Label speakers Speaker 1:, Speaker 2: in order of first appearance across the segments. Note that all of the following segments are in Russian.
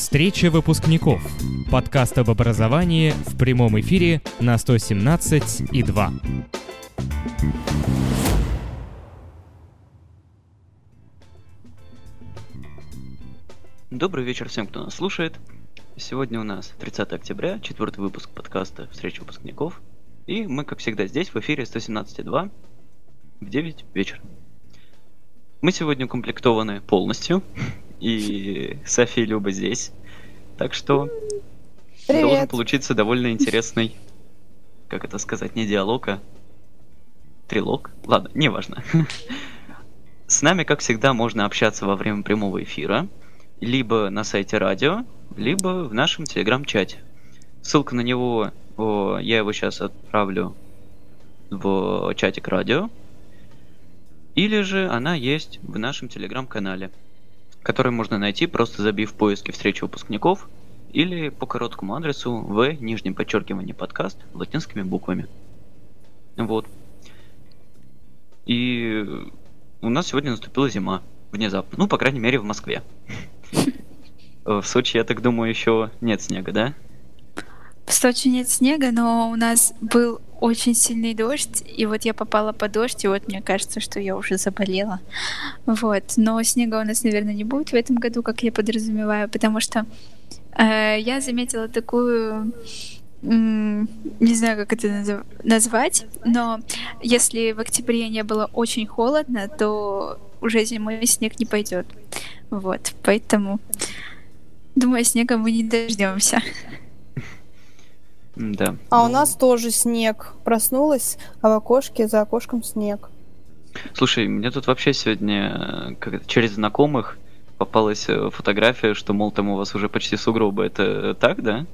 Speaker 1: Встреча выпускников. Подкаст об образовании в прямом эфире на 117 и 2.
Speaker 2: Добрый вечер всем, кто нас слушает. Сегодня у нас 30 октября, четвертый выпуск подкаста «Встреча выпускников». И мы, как всегда, здесь, в эфире 117.2 в 9 вечера. Мы сегодня укомплектованы полностью, и София Люба здесь. Так что
Speaker 3: Привет.
Speaker 2: должен получиться довольно интересный, как это сказать, не диалог, а трилог. Ладно, неважно. С нами, как всегда, можно общаться во время прямого эфира, либо на сайте радио, либо в нашем телеграм-чате. Ссылка на него, о, я его сейчас отправлю в чатик радио. Или же она есть в нашем телеграм-канале, который можно найти, просто забив в поиске встречи выпускников или по короткому адресу в нижнем подчеркивании подкаст латинскими буквами. Вот. И у нас сегодня наступила зима. Внезапно. Ну, по крайней мере, в Москве. В Сочи, я так думаю, еще нет снега, да?
Speaker 3: В Сочи нет снега, но у нас был очень сильный дождь, и вот я попала под дождь, и вот мне кажется, что я уже заболела. Вот. Но снега у нас, наверное, не будет в этом году, как я подразумеваю, потому что э, я заметила такую не знаю, как это назвать, но если в октябре не было очень холодно, то уже зимой снег не пойдет. Вот, поэтому думаю, снега мы не дождемся.
Speaker 2: Да.
Speaker 4: А у нас тоже снег. Проснулась, а в окошке за окошком снег.
Speaker 2: Слушай, мне тут вообще сегодня э, как через знакомых попалась э, фотография, что, мол, там у вас уже почти сугробы. Это так, да?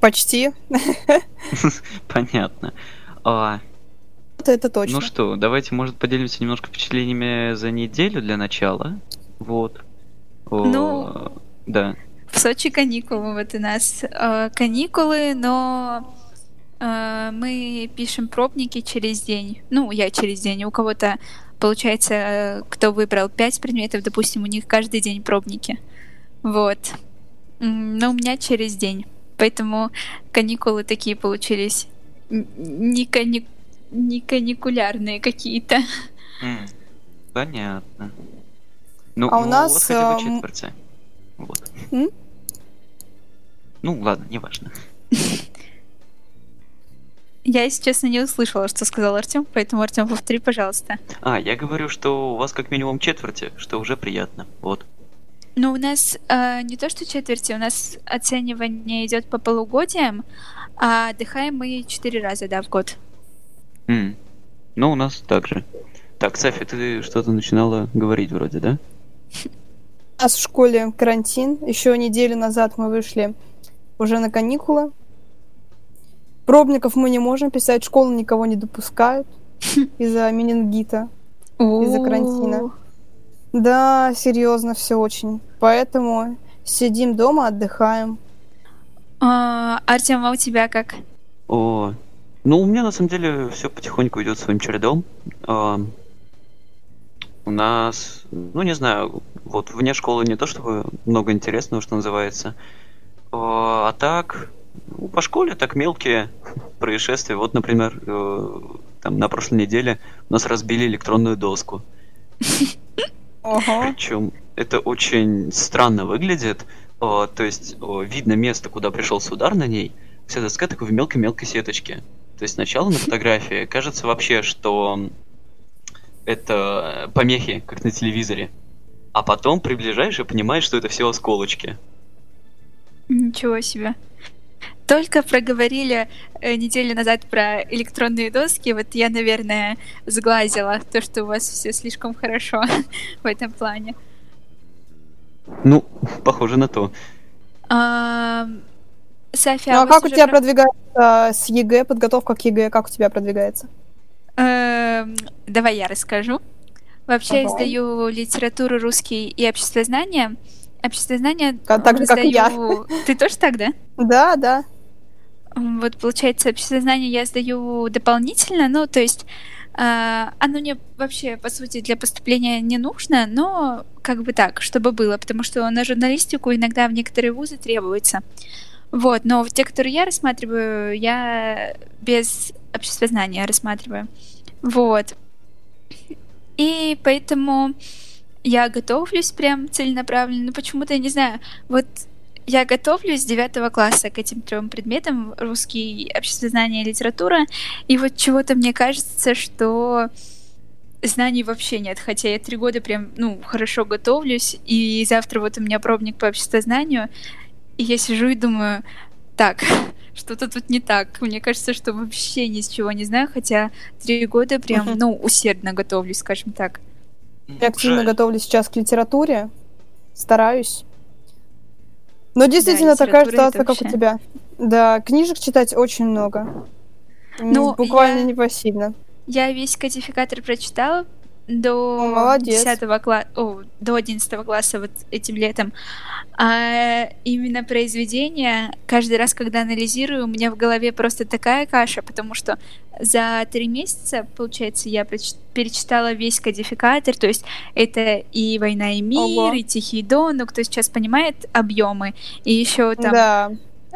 Speaker 4: Почти.
Speaker 2: Понятно. А,
Speaker 4: Это, точно.
Speaker 2: ну что, давайте, может, поделимся немножко впечатлениями за неделю для начала. Вот. О,
Speaker 3: Ну,
Speaker 2: Да.
Speaker 3: В Сочи каникулы вот у нас э, каникулы, но э, мы пишем пробники через день. Ну, я через день. У кого-то получается, э, кто выбрал пять предметов, допустим, у них каждый день пробники. Вот. Но у меня через день. Поэтому каникулы такие получились не, кани... не каникулярные какие-то.
Speaker 2: Понятно. Ну,
Speaker 4: А у
Speaker 2: ну,
Speaker 4: нас,
Speaker 2: вас хотя бы
Speaker 4: эм,
Speaker 2: четверти. Вот. Ну, ладно, неважно.
Speaker 3: Я, если честно, не услышала, что сказал Артем, поэтому, Артем, повтори, пожалуйста.
Speaker 2: А, я говорю, что у вас как минимум четверти, что уже приятно. Вот.
Speaker 3: Ну, у нас э, не то что четверти, у нас оценивание идет по полугодиям, а отдыхаем мы четыре раза, да, в год.
Speaker 2: М. Ну, у нас так же. Так, Софи, ты что-то начинала говорить вроде, да?
Speaker 4: У нас в школе карантин. Еще неделю назад мы вышли уже на каникулы. Пробников мы не можем писать, школу никого не допускают из-за менингита. Из-за карантина. Да, серьезно, все очень. Поэтому сидим дома, отдыхаем.
Speaker 3: А, Артем, а у тебя как?
Speaker 2: О, ну, у меня на самом деле все потихоньку идет своим чередом. А, у нас, ну, не знаю, вот вне школы не то чтобы много интересного, что называется. А, а так, ну, по школе так мелкие происшествия. Вот, например, э, там на прошлой неделе у нас разбили электронную доску. Причем это очень странно выглядит. О, то есть видно место, куда пришелся удар на ней. Вся доска такой в мелкой-мелкой сеточке. То есть сначала на фотографии кажется вообще, что это помехи, как на телевизоре. А потом приближаешь и понимаешь, что это все осколочки.
Speaker 3: Ничего себе. Только проговорили э, неделю назад про электронные доски, вот я, наверное, сглазила то, что у вас все слишком хорошо в этом плане.
Speaker 2: Ну, похоже на то.
Speaker 3: А, София,
Speaker 4: Ну, а как у тебя
Speaker 3: про-
Speaker 4: продвигается с ЕГЭ, подготовка к ЕГЭ, как у тебя продвигается?
Speaker 3: Эм, Давай я расскажу. Вообще я сдаю литературу, русский и обществознание. Обществознание
Speaker 4: Ка- так же, как и я.
Speaker 3: сдаю- Ты тоже так, да?
Speaker 4: Да, да.
Speaker 3: Вот, получается, обществознание я сдаю дополнительно, ну, то есть А, оно мне вообще, по сути, для поступления не нужно, но как бы так, чтобы было, потому что на журналистику иногда в некоторые вузы требуется. Вот, но те, которые я рассматриваю, я без обществознания рассматриваю. Вот. И поэтому я готовлюсь прям целенаправленно. Но почему-то, я не знаю, вот я готовлюсь с девятого класса к этим трем предметам русский, обществознание и литература. И вот чего-то мне кажется, что знаний вообще нет, хотя я три года прям, ну, хорошо готовлюсь, и завтра вот у меня пробник по обществознанию, и я сижу и думаю, так, что-то тут не так. Мне кажется, что вообще ни с чего не знаю, хотя три года прям, ну, усердно готовлюсь, скажем так.
Speaker 4: Я активно готовлюсь сейчас к литературе, стараюсь. Но действительно да, такая ситуация, как у тебя. Да, книжек читать очень много. Ну, Буквально я... непосильно.
Speaker 3: Я весь кодификатор прочитала, до Молодец. 10 класса, о, до 11 класса вот этим летом. А именно произведение, каждый раз, когда анализирую, у меня в голове просто такая каша, потому что за три месяца, получается, я перечитала весь кодификатор, то есть это и «Война и мир», Ого. и «Тихий дон», ну, кто сейчас понимает объемы, и еще там да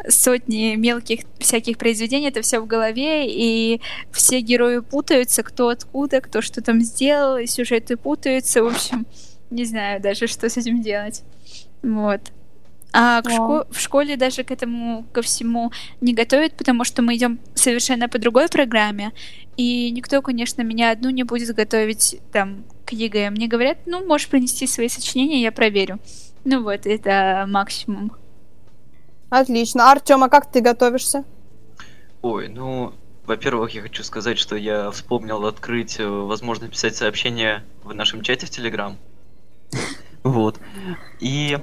Speaker 3: сотни мелких всяких произведений, это все в голове, и все герои путаются, кто откуда, кто что там сделал, и сюжеты путаются, в общем, не знаю даже, что с этим делать. Вот. А к шко- в школе даже к этому ко всему не готовят, потому что мы идем совершенно по другой программе, и никто, конечно, меня одну не будет готовить там к ЕГЭ. Мне говорят, ну, можешь принести свои сочинения, я проверю. Ну вот, это максимум.
Speaker 4: Отлично. Артем, а как ты готовишься?
Speaker 2: Ой, ну, во-первых, я хочу сказать, что я вспомнил открыть э, возможность писать сообщения в нашем чате в Телеграм. Вот. И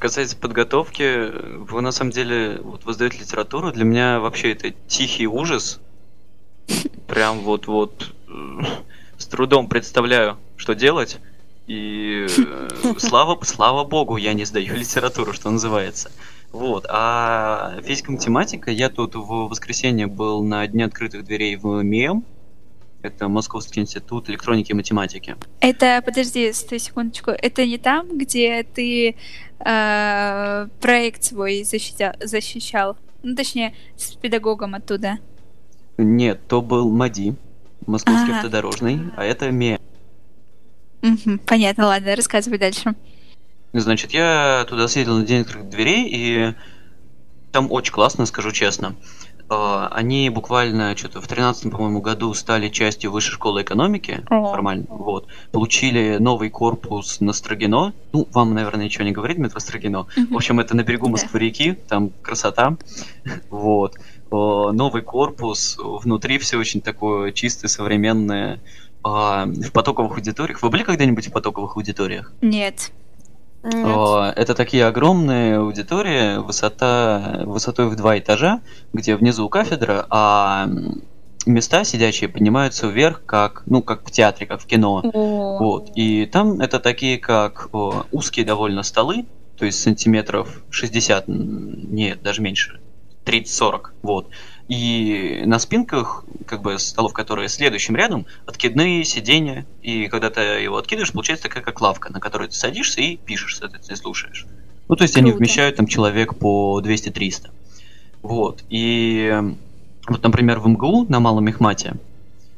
Speaker 2: касается подготовки, вы на самом деле вот вы сдаете литературу, для меня вообще это тихий ужас. Прям вот-вот э, с трудом представляю, что делать. И э, слава, слава богу, я не сдаю литературу, что называется. Вот. А физика математика, я тут в воскресенье был на Дне открытых дверей в МИЭМ. Это Московский институт электроники и математики.
Speaker 3: Это, подожди, стой секундочку, это не там, где ты э, проект свой защитя, защищал? Ну, точнее, с педагогом оттуда.
Speaker 2: Нет, то был МАДИ, Московский ага. автодорожный, а это МИЭМ.
Speaker 3: Угу, понятно, ладно, рассказывай дальше.
Speaker 2: Значит, я туда съездил на день открытых дверей, и там очень классно, скажу честно. А, они буквально что-то в 13 по-моему, году стали частью высшей школы экономики, О. формально, вот. Получили новый корпус на Строгино. Ну, вам, наверное, ничего не говорит метро Строгино. В общем, это на берегу Москвы-реки, там красота. Вот. Новый корпус, внутри все очень такое чистое, современное. А, в потоковых аудиториях. Вы были когда-нибудь в потоковых аудиториях?
Speaker 3: Нет.
Speaker 2: Нет. Это такие огромные аудитории, высота, высотой в два этажа, где внизу кафедра, а места сидячие поднимаются вверх, как, ну, как в театре, как в кино. О. Вот. И там это такие, как о, узкие довольно столы, то есть сантиметров 60, нет, даже меньше, 30-40, вот. И на спинках, как бы столов, которые следующим рядом, откидные сиденья. И когда ты его откидываешь, получается такая как лавка, на которую ты садишься и пишешь, соответственно, и слушаешь. Ну, то есть Круто. они вмещают там человек по 200-300. Вот. И вот, например, в МГУ на Малом Мехмате,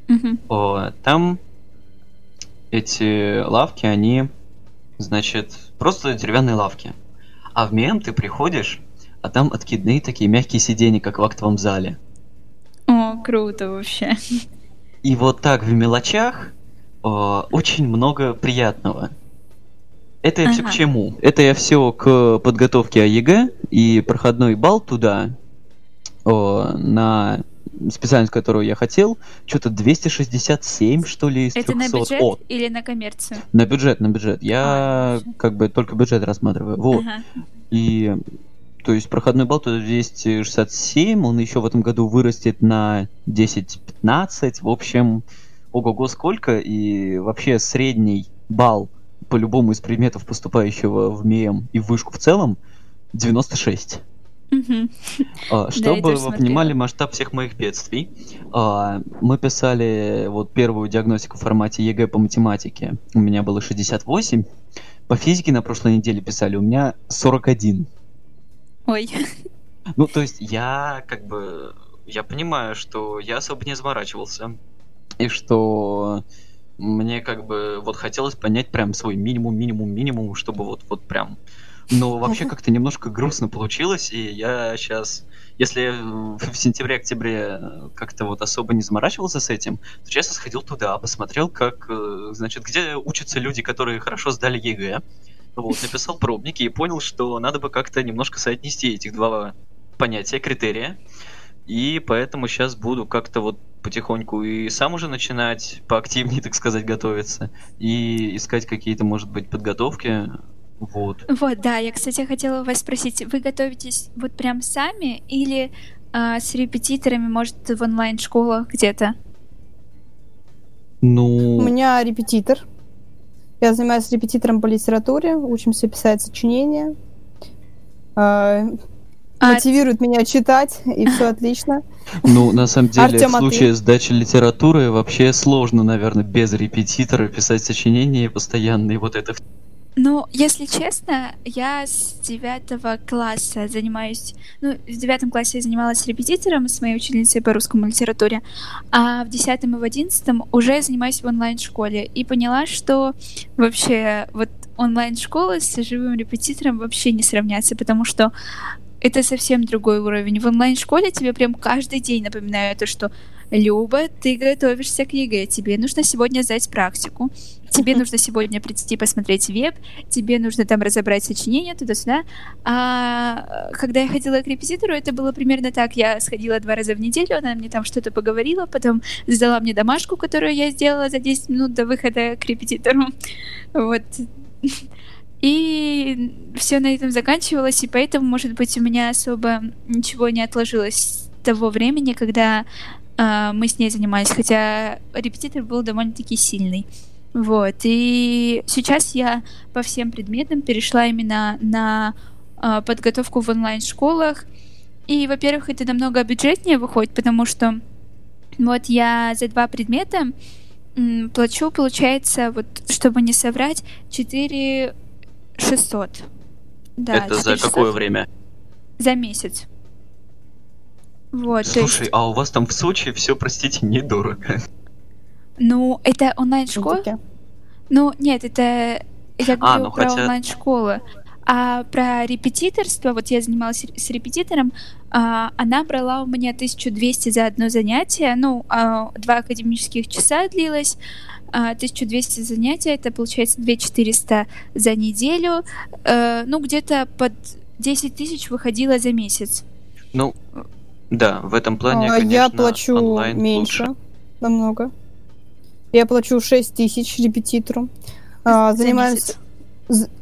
Speaker 2: угу. о, там эти лавки, они, значит, просто деревянные лавки. А в МИЭМ ты приходишь, а там откидные такие мягкие сиденья, как в актовом зале.
Speaker 3: О, круто вообще.
Speaker 2: И вот так в мелочах о, очень много приятного. Это я ага. все к чему? Это я все к подготовке АЕГЭ и проходной балл туда о, на специальность, которую я хотел, что-то 267, что ли, из
Speaker 3: Это 300. на бюджет О. или на коммерцию?
Speaker 2: На бюджет, на бюджет. Я а, как бы только бюджет рассматриваю. Вот. Ага. И то есть проходной балл туда 267, он еще в этом году вырастет на 10-15. В общем, ого-го сколько. И вообще средний балл по любому из предметов, поступающего в МИЭМ и в вышку в целом, 96. А, чтобы вы понимали масштаб всех моих бедствий, а, мы писали вот первую диагностику в формате ЕГЭ по математике. У меня было 68. По физике на прошлой неделе писали, у меня 41.
Speaker 3: Ой.
Speaker 2: Ну, то есть я как бы... Я понимаю, что я особо не заморачивался. И что мне как бы вот хотелось понять прям свой минимум, минимум, минимум, чтобы вот, вот прям но вообще как-то немножко грустно получилось, и я сейчас, если в сентябре-октябре как-то вот особо не заморачивался с этим, то сейчас я сходил туда, посмотрел, как, э, значит, где учатся люди, которые хорошо сдали ЕГЭ, вот, написал пробники и понял, что надо бы как-то немножко соотнести этих два понятия, критерия, и поэтому сейчас буду как-то вот потихоньку и сам уже начинать поактивнее, так сказать, готовиться и искать какие-то, может быть, подготовки вот.
Speaker 3: Вот, да, я, кстати, хотела вас спросить, вы готовитесь вот прям сами или а, с репетиторами, может, в онлайн-школах где-то?
Speaker 4: Ну... У меня репетитор. Я занимаюсь репетитором по литературе, учимся писать сочинения. А, а... Мотивирует меня читать, и все отлично.
Speaker 2: Ну, на самом деле, Артём, в а случае сдачи литературы вообще сложно, наверное, без репетитора писать сочинения постоянные вот это
Speaker 3: ну, если честно, я с девятого класса занимаюсь... Ну, в девятом классе я занималась репетитором с моей учительницей по русскому литературе, а в десятом и в одиннадцатом уже занимаюсь в онлайн-школе. И поняла, что вообще вот онлайн-школа с живым репетитором вообще не сравнятся, потому что это совсем другой уровень. В онлайн-школе тебе прям каждый день напоминают то, что Люба, ты готовишься к ЕГЭ, тебе нужно сегодня сдать практику, тебе нужно сегодня прийти посмотреть веб, тебе нужно там разобрать сочинение туда-сюда. А когда я ходила к репетитору, это было примерно так. Я сходила два раза в неделю, она мне там что-то поговорила, потом сдала мне домашку, которую я сделала за 10 минут до выхода к репетитору. Вот. И все на этом заканчивалось, и поэтому, может быть, у меня особо ничего не отложилось с того времени, когда мы с ней занимались, хотя репетитор был довольно-таки сильный. Вот. И сейчас я по всем предметам перешла именно на э, подготовку в онлайн-школах. И, во-первых, это намного бюджетнее выходит, потому что вот я за два предмета плачу, получается, вот, чтобы не соврать, 4 600.
Speaker 2: Да, Это за 600. какое время?
Speaker 3: За месяц.
Speaker 2: Вот, Слушай, есть... а у вас там в Сочи все, простите, недорого.
Speaker 3: Ну, это онлайн-школа? Ну, нет, это... Я а, говорю а, ну, про хотя... онлайн-школы. А про репетиторство, вот я занималась с репетитором, а, она брала у меня 1200 за одно занятие, ну, а, два академических часа длилось, 1200 а, занятий, это получается 2400 за неделю, э, ну, где-то под 10 тысяч выходило за месяц.
Speaker 2: Ну, да, в этом плане, а, конечно,
Speaker 4: Я плачу меньше, лучше. намного. Я плачу 6 тысяч репетитору. А, занимаюсь...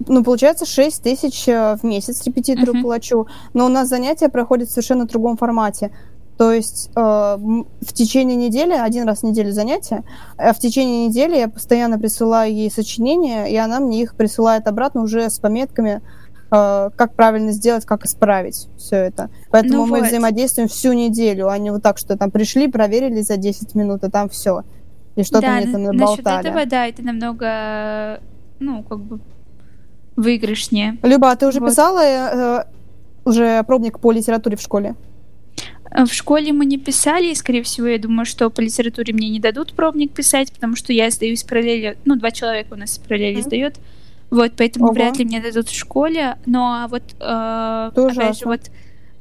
Speaker 4: Ну, получается, 6 тысяч э, в месяц репетитору uh-huh. плачу. Но у нас занятия проходят в совершенно другом формате. То есть э, в течение недели, один раз в неделю занятия, а в течение недели я постоянно присылаю ей сочинения, и она мне их присылает обратно уже с пометками, как правильно сделать, как исправить все это. Поэтому ну мы вот. взаимодействуем всю неделю, а не вот так, что там пришли, проверили за 10 минут, и там все. И что-то да, мне там наболтали. Насчет
Speaker 3: этого, да, это намного, ну, как бы выигрышнее.
Speaker 4: Люба, а ты уже вот. писала э, уже пробник по литературе в школе?
Speaker 3: Э, в школе мы не писали, и, скорее всего, я думаю, что по литературе мне не дадут пробник писать, потому что я сдаю из параллели, ну, два человека у нас в параллели mm-hmm. сдает, вот, поэтому Ого. вряд ли мне дадут в школе, но вот, э, опять же, вот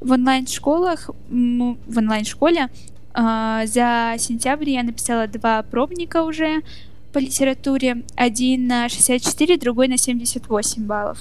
Speaker 3: в онлайн-школах, в онлайн-школе э, за сентябрь я написала два пробника уже по литературе, один на 64, другой на 78 баллов.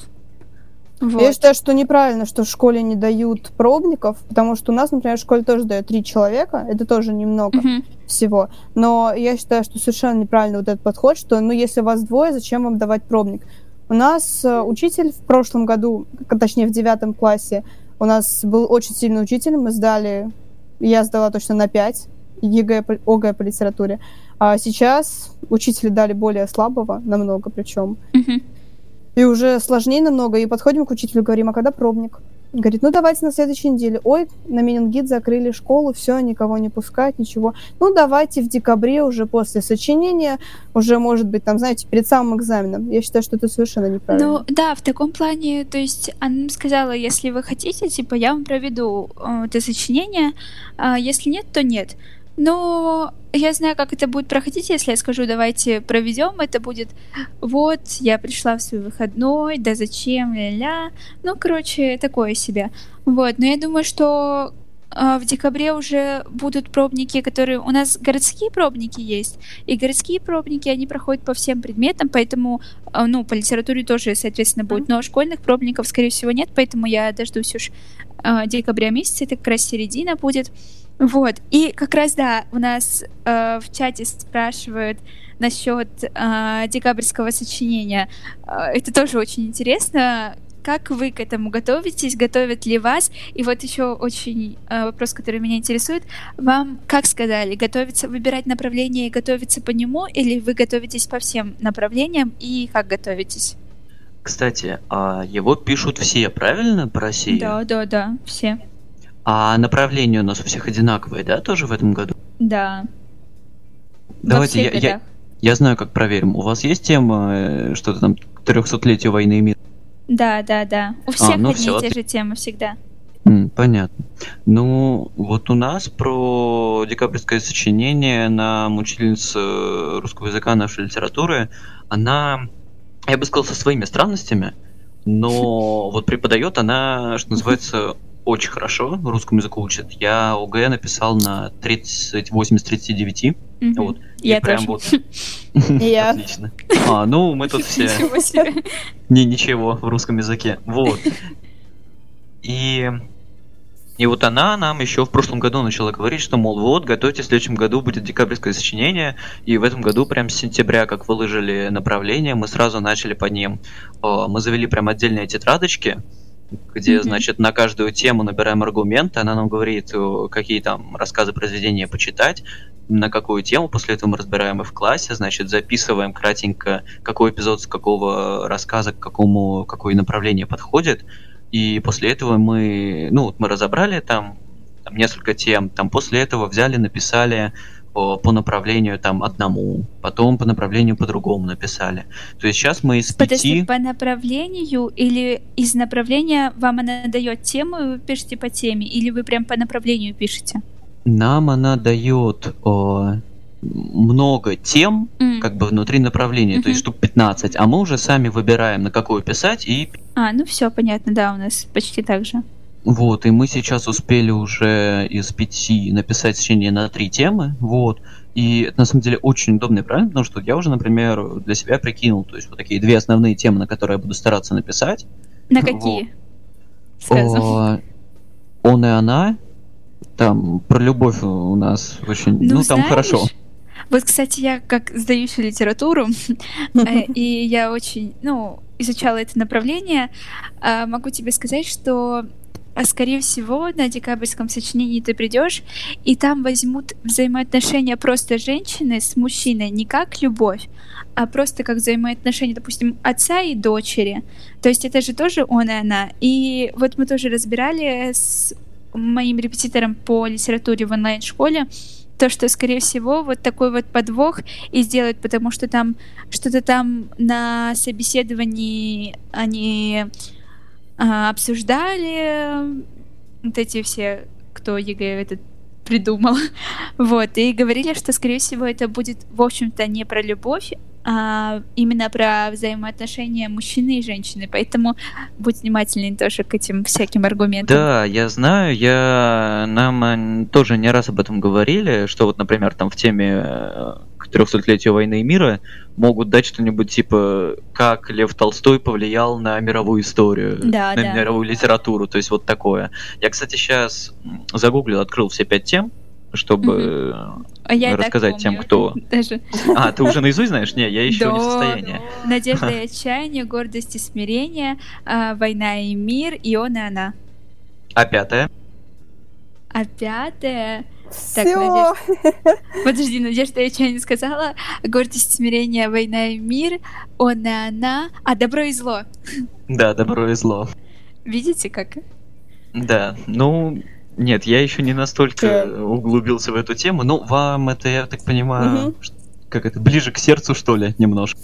Speaker 4: Вот. Я считаю, что неправильно, что в школе не дают пробников, потому что у нас, например, в школе тоже сдают три человека, это тоже немного uh-huh. всего. Но я считаю, что совершенно неправильно вот этот подход, что, ну, если вас двое, зачем вам давать пробник? У нас э, учитель в прошлом году, точнее в девятом классе, у нас был очень сильный учитель, мы сдали, я сдала точно на 5 ЕГЭ, ОГЭ по литературе. А сейчас учителя дали более слабого, намного причем. Uh-huh. И уже сложнее намного, и подходим к учителю, говорим, а когда пробник? Говорит, ну давайте на следующей неделе. Ой, на менингит закрыли школу, все, никого не пускать, ничего. Ну давайте в декабре уже после сочинения, уже может быть там, знаете, перед самым экзаменом. Я считаю, что это совершенно неправильно.
Speaker 3: Ну да, в таком плане, то есть она сказала, если вы хотите, типа я вам проведу э, это сочинение, а если нет, то нет. Но я знаю, как это будет проходить, если я скажу, давайте проведем. Это будет, вот, я пришла в свой выходной, да зачем, ля-ля. Ну, короче, такое себе. Вот, но я думаю, что э, в декабре уже будут пробники, которые... У нас городские пробники есть, и городские пробники, они проходят по всем предметам, поэтому, э, ну, по литературе тоже, соответственно, будет. Но школьных пробников, скорее всего, нет, поэтому я дождусь уж э, декабря месяца, это как раз середина будет. Вот. И как раз, да, у нас э, в чате спрашивают насчет э, декабрьского сочинения. Э, это тоже очень интересно. Как вы к этому готовитесь? Готовят ли вас? И вот еще очень э, вопрос, который меня интересует. Вам, как сказали, готовиться, выбирать направление и готовиться по нему, или вы готовитесь по всем направлениям и как готовитесь?
Speaker 2: Кстати, а его пишут все, правильно, по России?
Speaker 3: Да, да, да, все.
Speaker 2: А направление у нас у всех одинаковое, да, тоже в этом году?
Speaker 3: Да.
Speaker 2: Давайте я, я, я знаю, как проверим. У вас есть тема э, что-то там 300-летию войны и мира?
Speaker 3: Да, да, да. У всех а, ну одни все, и те же темы всегда.
Speaker 2: Понятно. Ну, вот у нас про декабрьское сочинение на учительница русского языка нашей литературы, она, я бы сказал, со своими странностями, но вот преподает она, что называется, очень хорошо русскому языку учат. Я ОГЭ написал на 38 из 39.
Speaker 3: Mm-hmm. Вот. Я и прям вот...
Speaker 4: Я.
Speaker 2: Отлично. А, ну, мы тут все... Ничего себе. Не, ничего в русском языке. Вот. И... И вот она нам еще в прошлом году начала говорить, что, мол, вот, готовьте, в следующем году будет декабрьское сочинение, и в этом году прям с сентября, как выложили направление, мы сразу начали по ним. Мы завели прям отдельные тетрадочки, где, mm-hmm. значит, на каждую тему набираем аргументы, она нам говорит, э, какие там рассказы, произведения почитать, на какую тему, после этого мы разбираем их в классе, значит, записываем кратенько, какой эпизод с какого рассказа к какому, какое направление подходит, и после этого мы, ну, вот мы разобрали там, там несколько тем, там после этого взяли, написали по, по направлению там одному, потом по направлению по другому написали. То есть сейчас мы из
Speaker 3: Подожди,
Speaker 2: пяти...
Speaker 3: по направлению или из направления вам она дает тему, и вы пишете по теме, или вы прям по направлению пишете?
Speaker 2: Нам она дает о, много тем, mm. как бы внутри направления, mm-hmm. то есть штук 15, а мы уже сами выбираем, на какую писать и...
Speaker 3: А, ну все понятно, да, у нас почти так же.
Speaker 2: Вот, и мы сейчас успели уже из пяти написать сочинение на три темы, вот. И это на самом деле очень и правильно, потому что я уже, например, для себя прикинул, то есть вот такие две основные темы, на которые я буду стараться написать.
Speaker 3: На какие? Вот. О,
Speaker 2: он и она. Там про любовь у нас очень, ну, ну там знаешь, хорошо.
Speaker 3: Вот, кстати, я как сдающая литературу, э, и я очень, ну, изучала это направление, а, могу тебе сказать, что а скорее всего на декабрьском сочинении ты придешь, и там возьмут взаимоотношения просто женщины с мужчиной не как любовь, а просто как взаимоотношения, допустим, отца и дочери. То есть это же тоже он и она. И вот мы тоже разбирали с моим репетитором по литературе в онлайн-школе, то, что, скорее всего, вот такой вот подвох и сделают, потому что там что-то там на собеседовании они а, обсуждали вот эти все, кто ЕГЭ этот придумал. вот, и говорили, что, скорее всего, это будет, в общем-то, не про любовь, а именно про взаимоотношения мужчины и женщины. Поэтому будь внимательный тоже к этим всяким аргументам.
Speaker 2: Да, я знаю, я нам тоже не раз об этом говорили, что вот, например, там в теме э, к 300-летию войны и мира могут дать что-нибудь типа как Лев Толстой повлиял на мировую историю,
Speaker 3: да,
Speaker 2: на
Speaker 3: да.
Speaker 2: мировую литературу, то есть вот такое. Я, кстати, сейчас загуглил, открыл все пять тем, чтобы
Speaker 3: а я
Speaker 2: рассказать тем, кто... Даже. А, ты уже наизусть знаешь? Не, я еще да, не в состоянии.
Speaker 3: Надежда и отчаяние, гордость и смирение, а, война и мир, и он и она.
Speaker 2: А пятое?
Speaker 3: А пятое... Так, Надежда... Подожди, Надежда, я что не сказала? Гордость, смирение, война и мир, он и она, а добро и зло.
Speaker 2: Да, добро и зло.
Speaker 3: Видите, как?
Speaker 2: Да, ну, нет, я еще не настолько углубился в эту тему, но вам это, я так понимаю, угу. как это, ближе к сердцу, что ли, немножко?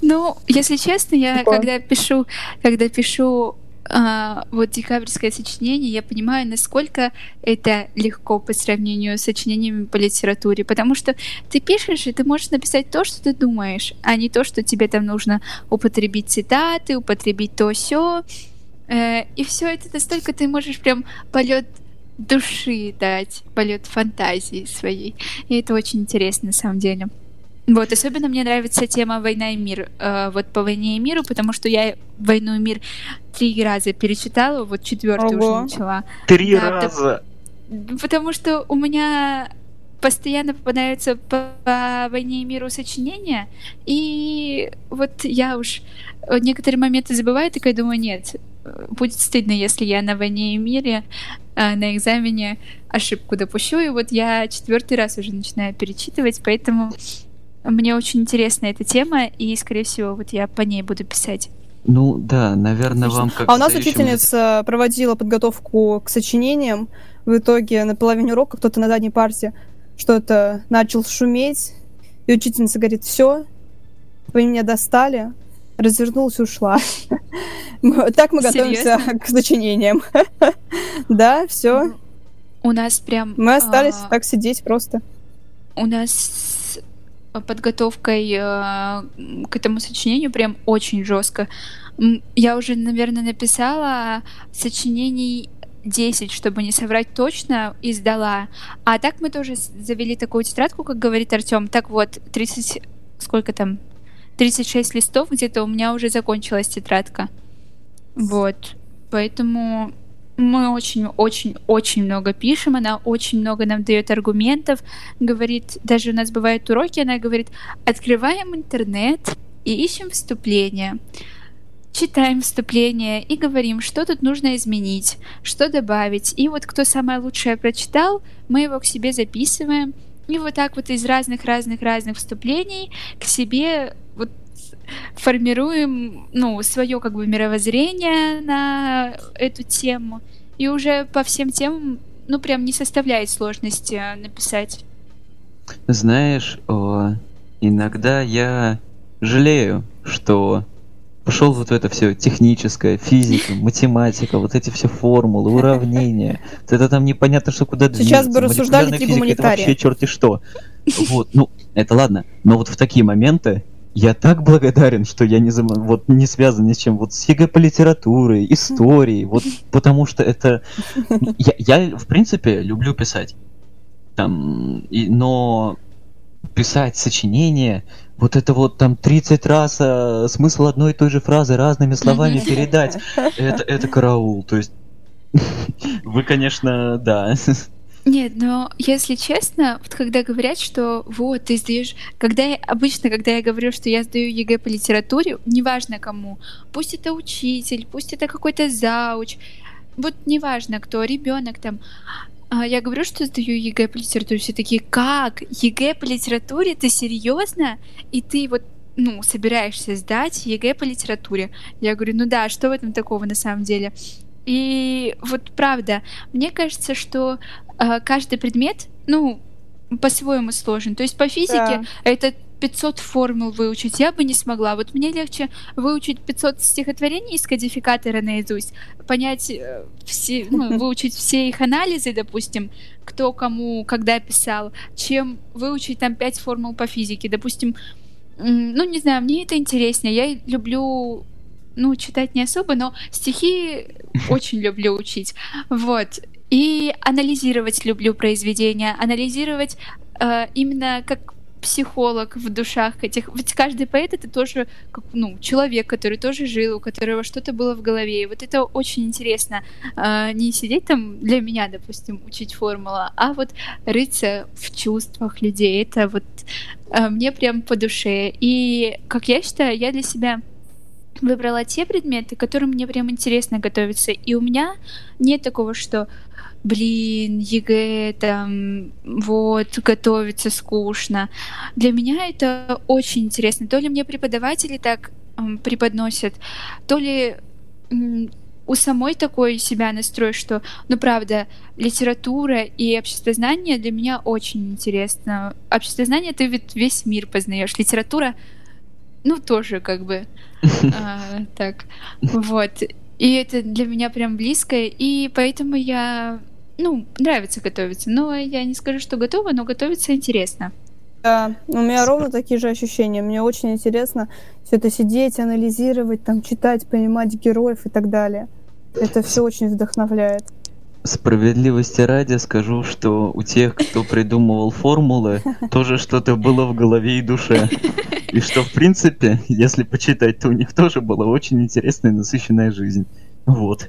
Speaker 3: Ну, если честно, я Какое? когда пишу, когда пишу а, вот декабрьское сочинение, я понимаю, насколько это легко по сравнению с сочинениями по литературе, потому что ты пишешь, и ты можешь написать то, что ты думаешь, а не то, что тебе там нужно употребить цитаты, употребить то все. Э, и все это настолько ты можешь прям полет души дать, полет фантазии своей. И это очень интересно на самом деле. Вот, особенно мне нравится тема «Война и мир». Э, вот по «Войне и миру», потому что я «Войну и мир» три раза перечитала, вот четвертый уже начала.
Speaker 2: Три да, раза?
Speaker 3: Потому, потому что у меня постоянно попадаются по, по «Войне и миру» сочинения, и вот я уж некоторые моменты забываю, такая думаю, нет, будет стыдно, если я на «Войне и мире» э, на экзамене ошибку допущу, и вот я четвертый раз уже начинаю перечитывать, поэтому мне очень интересна эта тема, и, скорее всего, вот я по ней буду писать.
Speaker 2: Ну да, наверное, вам как
Speaker 4: А у нас учительница проводила подготовку к сочинениям. В итоге на половине урока кто-то на задней парте что-то начал шуметь, и учительница говорит, все, вы меня достали, развернулась и ушла. Так мы готовимся к сочинениям. Да, все.
Speaker 3: У нас прям...
Speaker 4: Мы остались а, так сидеть просто.
Speaker 3: У нас подготовкой э, к этому сочинению прям очень жестко. Я уже, наверное, написала сочинений 10, чтобы не соврать точно, и сдала. А так мы тоже завели такую тетрадку, как говорит Артем. Так вот, 30... Сколько там? 36 листов где-то у меня уже закончилась тетрадка. Вот. Поэтому мы очень-очень-очень много пишем, она очень много нам дает аргументов, говорит, даже у нас бывают уроки, она говорит, открываем интернет и ищем вступление, читаем вступление и говорим, что тут нужно изменить, что добавить. И вот кто самое лучшее прочитал, мы его к себе записываем, и вот так вот из разных-разных-разных вступлений к себе вот формируем, ну, свое как бы мировоззрение на эту тему. И уже по всем темам, ну, прям не составляет сложности а, написать.
Speaker 2: Знаешь, о, иногда я жалею, что пошел вот в это все техническое, физика, математика, вот эти все формулы, уравнения. Это там непонятно, что куда
Speaker 4: двигаться. Сейчас бы рассуждали три гуманитария.
Speaker 2: Это вообще черти что. Вот, ну, это ладно. Но вот в такие моменты я так благодарен, что я не, вот, не связан ни с чем, вот с ЕГЭ по литературе, историей, вот потому что это... Я, я в принципе, люблю писать. Там, и, но писать сочинение, вот это вот там 30 раз а, смысл одной и той же фразы разными словами передать, это, это караул. То есть вы, конечно, да.
Speaker 3: Нет, но если честно, вот когда говорят, что вот ты сдаешь, когда я обычно, когда я говорю, что я сдаю ЕГЭ по литературе, неважно кому, пусть это учитель, пусть это какой-то завуч, вот неважно кто, ребенок там, а я говорю, что сдаю ЕГЭ по литературе, все такие, как? ЕГЭ по литературе? Ты серьезно? И ты вот ну, собираешься сдать ЕГЭ по литературе. Я говорю, ну да, что в этом такого на самом деле? И вот правда, мне кажется, что э, каждый предмет, ну, по-своему сложен. То есть по физике да. это 500 формул выучить я бы не смогла. Вот мне легче выучить 500 стихотворений из кодификатора наизусть, понять э, все, ну, выучить все их анализы, допустим, кто кому когда писал, чем выучить там 5 формул по физике. Допустим, ну, не знаю, мне это интереснее. Я люблю ну, читать не особо, но стихи очень люблю учить. Вот. И анализировать люблю произведения, анализировать э, именно как психолог в душах этих. Ведь каждый поэт это тоже как, ну, человек, который тоже жил, у которого что-то было в голове. И вот это очень интересно. А, не сидеть там для меня, допустим, учить формулу, а вот рыться в чувствах людей. Это вот а, мне прям по душе. И, как я считаю, я для себя выбрала те предметы, которым мне прям интересно готовиться. И у меня нет такого, что блин, ЕГЭ, там, вот, готовиться скучно. Для меня это очень интересно. То ли мне преподаватели так эм, преподносят, то ли у самой такой себя настрой, что, ну, правда, литература и обществознание для меня очень интересно. Обществознание ты ведь весь мир познаешь. Литература, ну, тоже как бы а, так. Вот. И это для меня прям близко, и поэтому я, ну, нравится готовиться. Но я не скажу, что готова, но готовиться интересно.
Speaker 4: Да, у меня ровно такие же ощущения. Мне очень интересно все это сидеть, анализировать, там, читать, понимать героев и так далее. Это все очень вдохновляет.
Speaker 2: Справедливости ради скажу, что у тех, кто придумывал формулы, тоже что-то было в голове и душе. И что, в принципе, если почитать, то у них тоже была очень интересная и насыщенная жизнь. Вот.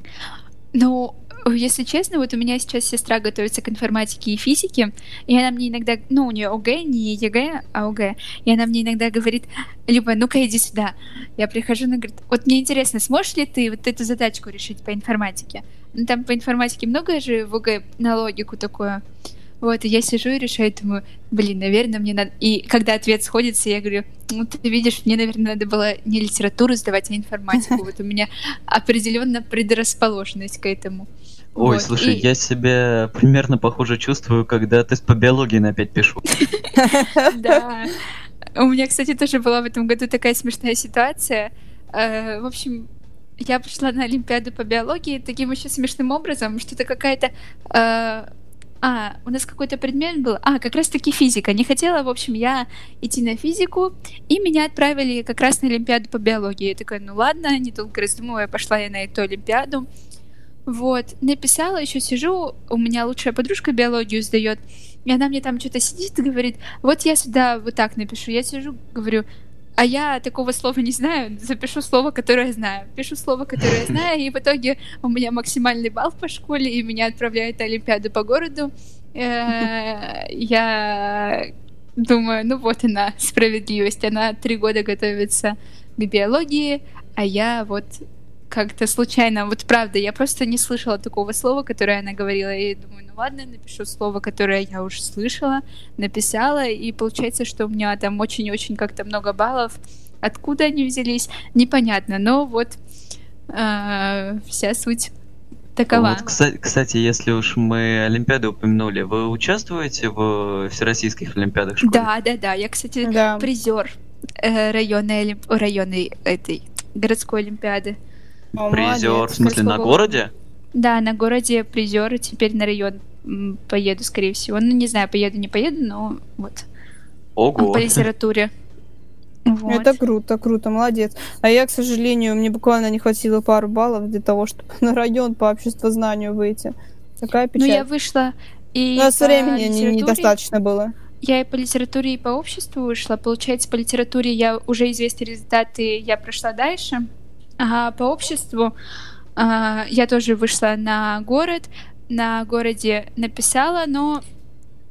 Speaker 3: Ну, если честно, вот у меня сейчас сестра готовится к информатике и физике, и она мне иногда, ну, у нее ОГЭ, не ЕГЭ, а ОГЭ, и она мне иногда говорит, Люба, ну-ка иди сюда. Я прихожу, она говорит, вот мне интересно, сможешь ли ты вот эту задачку решить по информатике? Ну, там по информатике много же в ОГЭ на логику такое. Вот, и я сижу и решаю, думаю, блин, наверное, мне надо... И когда ответ сходится, я говорю, ну, ты видишь, мне, наверное, надо было не литературу сдавать, а информатику. Вот у меня определенно предрасположенность к этому.
Speaker 2: Ой, вот, слушай, и... я себя примерно похоже чувствую, когда тест по биологии на 5 пишу.
Speaker 3: Да. У меня, кстати, тоже была в этом году такая смешная ситуация. Э, в общем, я пришла на Олимпиаду по биологии таким еще смешным образом, что это какая-то... Э, а, у нас какой-то предмет был. А, как раз-таки физика. Не хотела, в общем, я идти на физику, и меня отправили как раз на Олимпиаду по биологии. Я такая, ну ладно, недолго раздумывая, пошла я на эту Олимпиаду. Вот, написала, еще сижу, у меня лучшая подружка биологию сдает, и она мне там что-то сидит и говорит, вот я сюда вот так напишу. Я сижу, говорю, а я такого слова не знаю, запишу слово, которое знаю. Пишу слово, которое я знаю, и в итоге у меня максимальный балл по школе, и меня отправляют на Олимпиаду по городу. Э, я думаю, ну вот она, справедливость. Она три года готовится к биологии, а я вот как-то случайно, вот правда, я просто не слышала такого слова, которое она говорила, и думаю, ну ладно, напишу слово, которое я уже слышала, написала, и получается, что у меня там очень-очень как-то много баллов. Откуда они взялись, непонятно, но вот э, вся суть такова. Вот,
Speaker 2: кстати, кстати, если уж мы Олимпиаду упомянули, вы участвуете в всероссийских Олимпиадах школе?
Speaker 3: Да, да, да. Я, кстати, да. призер э, районной, районной этой городской Олимпиады.
Speaker 2: Призер, в смысле, на городе?
Speaker 3: Да, на городе призер, теперь на район поеду, скорее всего. Ну, не знаю, поеду, не поеду, но вот.
Speaker 2: Ого.
Speaker 3: По литературе.
Speaker 4: Вот. Это круто, круто, молодец. А я, к сожалению, мне буквально не хватило пару баллов для того, чтобы на район по обществознанию выйти. Такая печаль.
Speaker 3: Ну, я вышла и
Speaker 4: У нас времени литературе... недостаточно было.
Speaker 3: Я и по литературе, и по обществу вышла. Получается, по литературе я уже известны результаты, я прошла дальше. По обществу а, я тоже вышла на город, на городе написала, но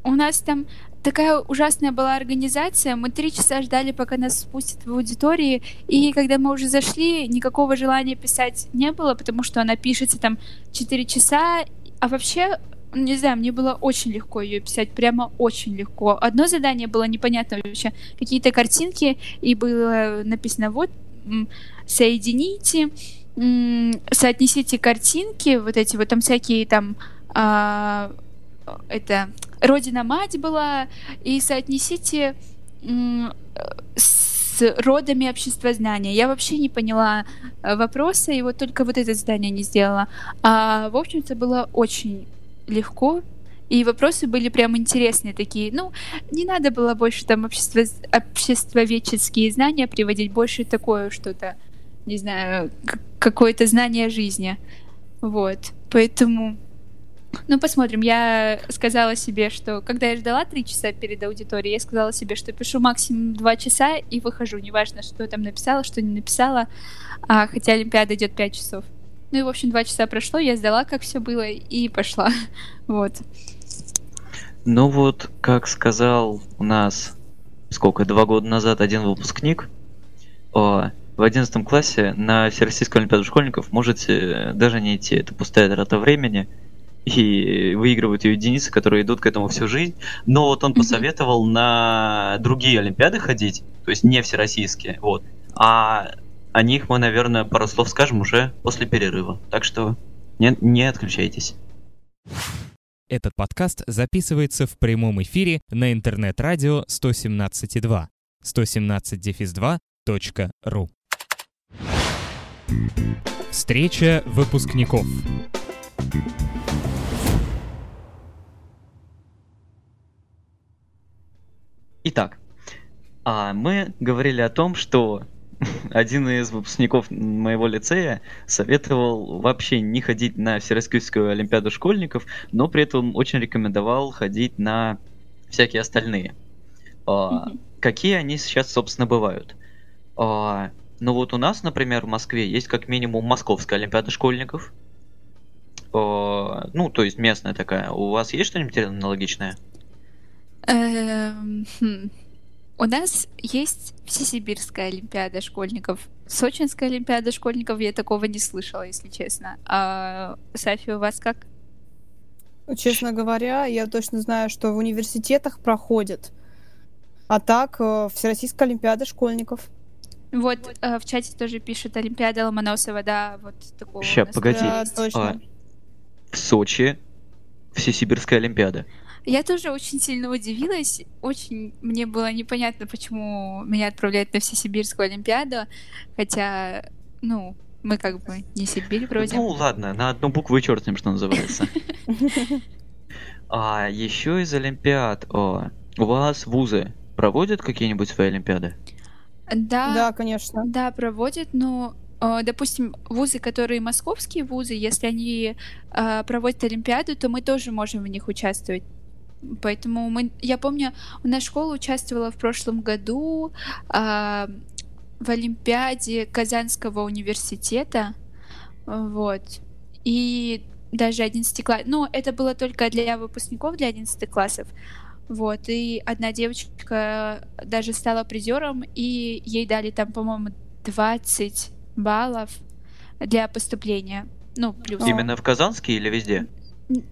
Speaker 3: у нас там такая ужасная была организация. Мы три часа ждали, пока нас спустят в аудитории. И когда мы уже зашли, никакого желания писать не было, потому что она пишется там четыре часа. А вообще, не знаю, мне было очень легко ее писать, прямо очень легко. Одно задание было непонятно вообще. Какие-то картинки, и было написано вот соедините, соотнесите картинки, вот эти вот там всякие там а, это Родина-мать была, и соотнесите с родами обществознания. Я вообще не поняла э, вопроса, и вот только вот это задание не сделала. А, в общем-то, было очень легко, и вопросы были прям интересные такие. Ну, не надо было больше там общество, обществоведческие знания приводить, больше такое что-то, не знаю, какое-то знание жизни. Вот. Поэтому ну, посмотрим. Я сказала себе, что когда я ждала три часа перед аудиторией, я сказала себе, что пишу максимум два часа и выхожу. Неважно, что я там написала, что не написала. А, хотя Олимпиада идет пять часов. Ну и, в общем, два часа прошло, я сдала, как все было, и пошла. Вот.
Speaker 2: Ну вот, как сказал у нас, сколько, два года назад один выпускник, о, в одиннадцатом классе на Всероссийскую Олимпиаду школьников можете даже не идти. Это пустая трата времени. И выигрывают ее единицы, которые идут к этому всю жизнь. Но вот он посоветовал на другие Олимпиады ходить, то есть не всероссийские, вот, а о них мы, наверное, пару слов скажем уже после перерыва. Так что не, не отключайтесь.
Speaker 1: Этот подкаст записывается в прямом эфире на интернет-радио 117.2 117-2.ru Встреча выпускников.
Speaker 2: Итак, а мы говорили о том, что один из выпускников моего лицея советовал вообще не ходить на Всероссийскую Олимпиаду школьников, но при этом очень рекомендовал ходить на всякие остальные. А, какие они сейчас, собственно, бывают? А, ну вот у нас, например, в Москве есть как минимум Московская Олимпиада школьников. А, ну, то есть местная такая. У вас есть что-нибудь аналогичное?
Speaker 3: У нас есть Всесибирская Олимпиада школьников. Сочинская Олимпиада школьников я такого не слышала, если честно. А Сафи, у вас как?
Speaker 4: Честно говоря, я точно знаю, что в университетах проходит. А так, э, Всероссийская Олимпиада школьников.
Speaker 3: Вот э, в чате тоже пишет Олимпиада Ломоносова, да, вот такого.
Speaker 2: Сейчас, погоди.
Speaker 4: Да, точно.
Speaker 2: А, в Сочи Всесибирская Олимпиада.
Speaker 3: Я тоже очень сильно удивилась. Очень мне было непонятно, почему меня отправляют на Всесибирскую Олимпиаду. Хотя, ну, мы как бы не Сибирь вроде.
Speaker 2: Ну ладно, на одну букву и чертнем, что называется. А еще из Олимпиад, о, у вас вузы проводят какие-нибудь свои Олимпиады?
Speaker 3: Да,
Speaker 4: Да, конечно.
Speaker 3: да, проводят, но э, допустим, вузы, которые московские вузы, если они э, проводят Олимпиаду, то мы тоже можем в них участвовать. Поэтому мы, я помню, у школа участвовала в прошлом году а, в Олимпиаде Казанского университета, вот. И даже 11 классов. Ну, это было только для выпускников, для 11 классов. Вот. И одна девочка даже стала призером, и ей дали там, по-моему, 20 баллов для поступления. Ну, плюс.
Speaker 2: Именно в Казанский или везде?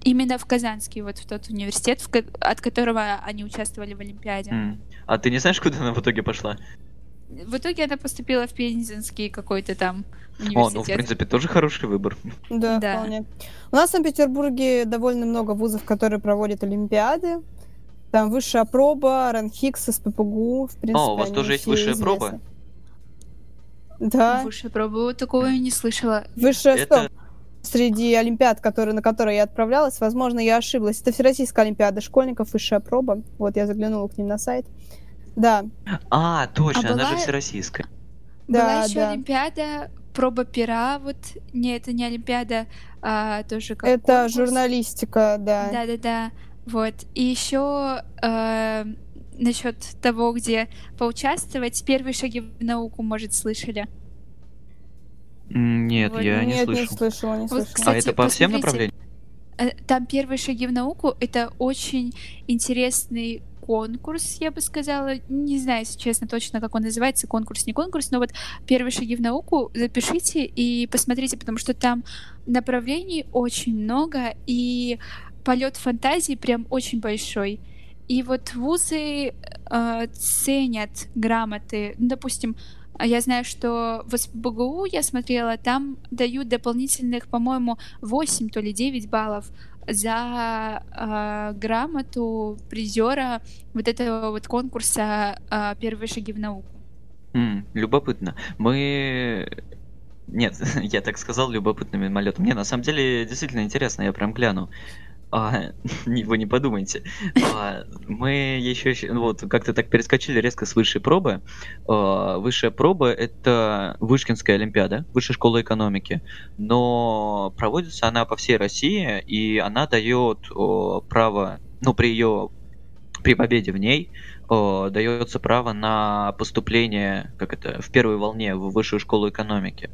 Speaker 3: Именно в Казанский, вот в тот университет, в ко- от которого они участвовали в Олимпиаде.
Speaker 2: М. А ты не знаешь, куда она в итоге пошла?
Speaker 3: В итоге она поступила в Пензенский какой-то там
Speaker 2: О,
Speaker 3: университет.
Speaker 2: ну, в принципе, тоже хороший выбор.
Speaker 4: Да,
Speaker 3: Да.
Speaker 4: вполне. У нас в Санкт-Петербурге довольно много вузов, которые проводят Олимпиады. Там высшая проба, РАНХИКС, СППГУ, в принципе,
Speaker 2: О, у вас тоже есть высшая
Speaker 4: известны.
Speaker 2: проба?
Speaker 4: Да,
Speaker 3: Высшая проба, вот такого я не слышала.
Speaker 4: высшая
Speaker 2: Это-
Speaker 4: стоп. Среди олимпиад, которые, на которые я отправлялась, возможно, я ошиблась. Это Всероссийская Олимпиада школьников, высшая проба. Вот, я заглянула к ним на сайт. Да,
Speaker 2: А, точно,
Speaker 3: А
Speaker 2: она же
Speaker 3: была-
Speaker 2: всероссийская.
Speaker 3: Была
Speaker 4: да,
Speaker 3: еще
Speaker 4: да.
Speaker 3: Олимпиада, проба пера, вот, не, это не Олимпиада, а тоже как
Speaker 4: Это
Speaker 3: конкурс.
Speaker 4: журналистика, да.
Speaker 3: Да-да-да, вот. И еще насчет того, где поучаствовать, первые шаги в науку, может, слышали?
Speaker 2: Нет,
Speaker 3: Вот
Speaker 2: я не
Speaker 4: Нет, не
Speaker 2: слышал.
Speaker 4: слышала, не
Speaker 3: Вот,
Speaker 4: слышала.
Speaker 2: А
Speaker 3: кстати,
Speaker 2: это по всем направлениям?
Speaker 3: Э, Там первые шаги в науку это очень интересный конкурс, я бы сказала. Не знаю, если честно, точно, как он называется, конкурс, не конкурс, но вот первые шаги в науку запишите и посмотрите, потому что там направлений очень много, и полет фантазии прям очень большой. И вот вузы э, ценят грамоты. Ну, допустим, а я знаю, что в СПБГУ я смотрела, там дают дополнительных, по-моему, 8 то ли 9 баллов за э, грамоту призера вот этого вот конкурса э, «Первые шаги в науку».
Speaker 2: М, Любопытно. Мы... Нет, я так сказал любопытным мимолетом. Не, на самом деле, действительно интересно, я прям гляну. А, вы не подумайте. А, мы еще, ну вот как-то так перескочили резко с высшей пробы. А, высшая проба это Вышкинская Олимпиада, Высшая школа экономики. Но проводится она по всей России, и она дает о, право, ну, при ее при победе в ней о, дается право на поступление, как это, в первой волне в высшую школу экономики.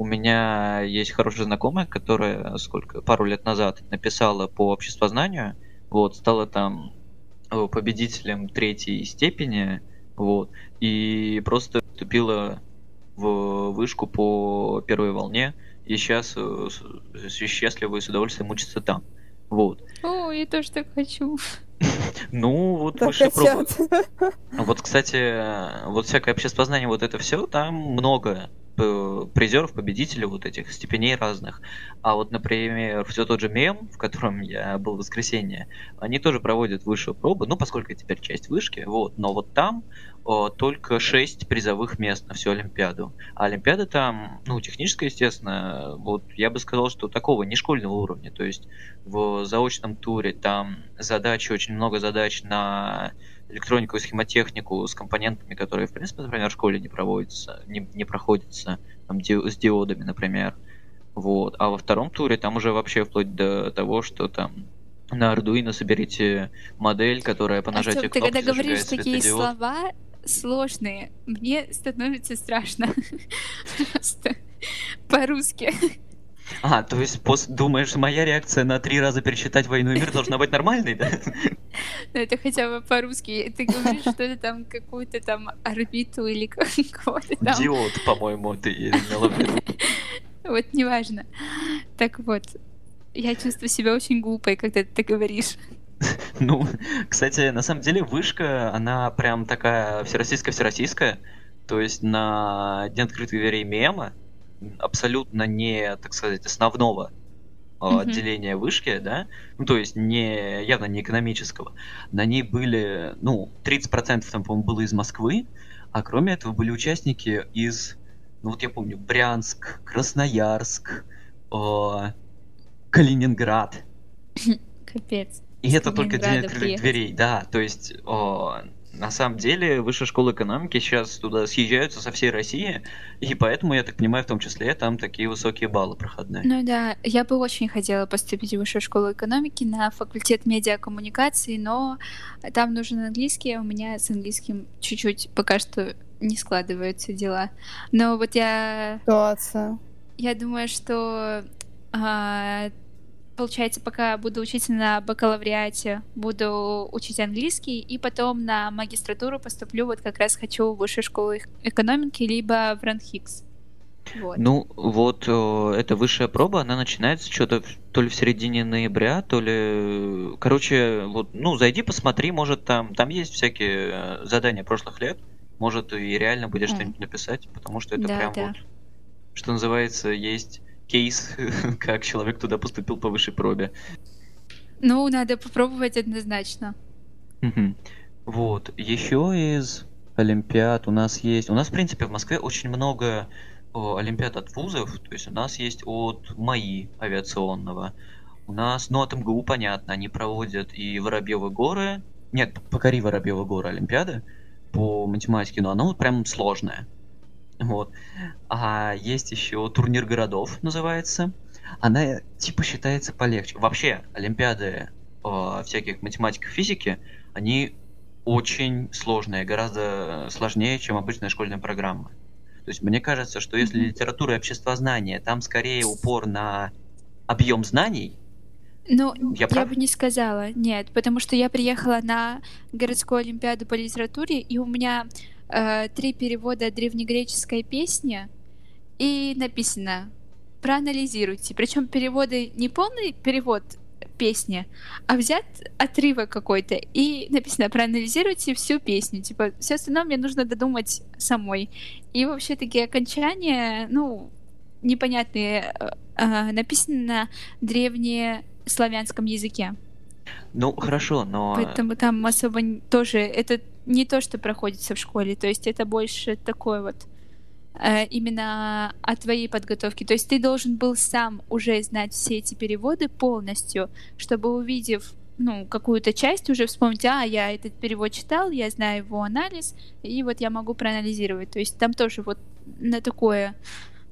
Speaker 2: У меня есть хорошая знакомая, которая сколько пару лет назад написала по обществознанию, вот стала там э, победителем третьей степени, вот и просто поступила в вышку по первой волне и сейчас счастливо и с удовольствием учится там. Вот.
Speaker 3: О, я тоже так хочу.
Speaker 2: Ну, вот
Speaker 4: Так
Speaker 2: высшая проба.
Speaker 4: хотят.
Speaker 2: Вот, кстати, вот всякое обществознание, вот это все, там много призеров, победителей вот этих степеней разных. А вот, например, все тот же мем, в котором я был в воскресенье, они тоже проводят высшую пробу, ну, поскольку теперь часть вышки, вот, но вот там о, только 6 призовых мест на всю Олимпиаду. А Олимпиада там, ну, техническая, естественно, вот я бы сказал, что такого не школьного уровня. То есть в заочном туре там задачи, очень много задач на электронику и схемотехнику с компонентами, которые, в принципе, например, в школе не проводятся, не, не проходятся, там, ди, с диодами, например. Вот. А во втором туре там уже вообще вплоть до того, что там на Arduino соберите модель, которая по нажатию
Speaker 3: Артём, кнопки ты когда говоришь такие слова, сложные. Мне становится страшно. По-русски.
Speaker 2: А, то есть пос... думаешь, моя реакция на три раза пересчитать «Войну и мир» должна быть нормальной, да?
Speaker 3: Ну, это хотя бы по-русски. Ты говоришь, что это там какую-то там орбиту или кого-то там...
Speaker 2: Диод, по-моему, ты имела в виду.
Speaker 3: Вот, неважно. Так вот, я чувствую себя очень глупой, когда ты говоришь.
Speaker 2: Ну, кстати, на самом деле вышка, она прям такая всероссийская-всероссийская. То есть на День открытых дверей мема абсолютно не, так сказать, основного mm-hmm. отделения вышки, да, ну, то есть не, явно не экономического, на ней были, ну, 30% там, по-моему, было из Москвы, а кроме этого были участники из, ну, вот я помню, Брянск, Красноярск, э, Калининград.
Speaker 3: Капец.
Speaker 2: И это только день открытых дверей, да. То есть, о, на самом деле, высшая школа экономики сейчас туда съезжаются со всей России, и поэтому, я так понимаю, в том числе там такие высокие баллы проходные.
Speaker 3: Ну да, я бы очень хотела поступить в высшую школу экономики на факультет медиакоммуникации, но там нужен английский, а у меня с английским чуть-чуть пока что не складываются дела. Но вот я...
Speaker 4: Ситуация.
Speaker 3: Я думаю, что а, получается, пока буду учиться на бакалавриате, буду учить английский, и потом на магистратуру поступлю, вот как раз хочу в высшую школу экономики, либо в Ранхикс.
Speaker 2: Вот. Ну, вот э, эта высшая проба, она начинается что-то то ли в середине ноября, то ли... Короче, вот, ну, зайди, посмотри, может, там, там есть всякие э, задания прошлых лет, может, и реально будешь mm. что-нибудь написать, потому что это да, прям да. вот, что называется, есть кейс, как человек туда поступил по высшей пробе.
Speaker 3: Ну, надо попробовать однозначно.
Speaker 2: Вот. Еще из Олимпиад у нас есть... У нас, в принципе, в Москве очень много о, Олимпиад от вузов. То есть у нас есть от МАИ авиационного. У нас, ну, от МГУ, понятно, они проводят и Воробьевы горы. Нет, покори Воробьевы горы Олимпиады по математике, но оно прям сложное. Вот. А есть еще турнир городов, называется. Она типа считается полегче. Вообще, Олимпиады э, всяких математиков, физики, они очень сложные, гораздо сложнее, чем обычная школьная программа. То есть мне кажется, что если литература и обществознание, там скорее упор на объем знаний.
Speaker 3: Ну, я, я бы не сказала, нет, потому что я приехала на городскую олимпиаду по литературе, и у меня э, три перевода древнегреческой песни, и написано проанализируйте. Причем переводы не полный перевод песни, а взят отрывок какой-то и написано проанализируйте всю песню. Типа, все остальное мне нужно додумать самой. И вообще такие окончания, ну, непонятные, э, э, написаны на древнеславянском языке.
Speaker 2: Ну, хорошо, но...
Speaker 3: Поэтому там особо тоже... Это не то, что проходится в школе. То есть это больше такое вот э, именно о твоей подготовке. То есть ты должен был сам уже знать все эти переводы полностью, чтобы увидев ну, какую-то часть уже вспомнить, а, я этот перевод читал, я знаю его анализ, и вот я могу проанализировать. То есть там тоже вот на такое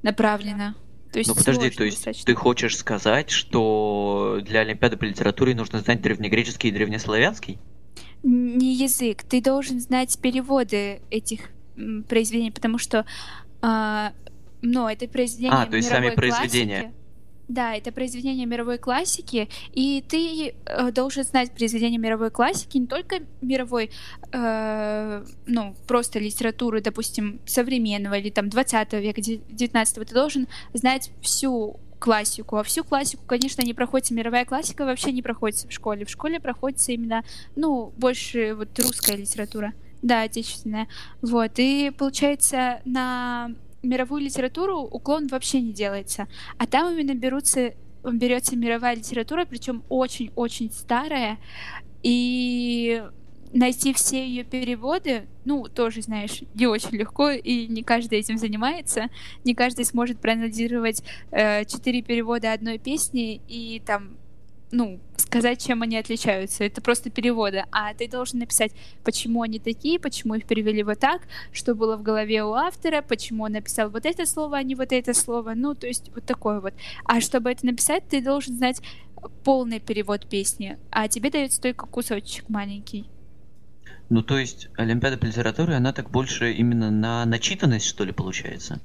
Speaker 3: направлено.
Speaker 2: То есть ну подожди, то есть достаточно. ты хочешь сказать, что для Олимпиады по литературе нужно знать древнегреческий и древнеславянский?
Speaker 3: Не язык, ты должен знать переводы этих произведений, потому что а, ну, это произведение
Speaker 2: А, то есть сами произведения. Классики.
Speaker 3: Да, это произведение мировой классики, и ты э, должен знать произведения мировой классики, не только мировой, э, ну, просто литературы, допустим, современного или там 20 века, 19 ты должен знать всю классику. А всю классику, конечно, не проходится. Мировая классика вообще не проходится в школе. В школе проходится именно, ну, больше вот русская литература. Да, отечественная. Вот. И получается, на мировую литературу уклон вообще не делается. А там именно берутся берется мировая литература, причем очень-очень старая, и найти все ее переводы, ну, тоже, знаешь, не очень легко, и не каждый этим занимается. Не каждый сможет проанализировать э, четыре перевода одной песни и там ну, сказать, чем они отличаются. Это просто переводы. А ты должен написать, почему они такие, почему их перевели вот так, что было в голове у автора, почему он написал вот это слово, а не вот это слово. Ну, то есть вот такое вот. А чтобы это написать, ты должен знать полный перевод песни, а тебе дается только кусочек маленький.
Speaker 2: Ну, то есть Олимпиада по литературе, она так больше именно на начитанность, что ли, получается?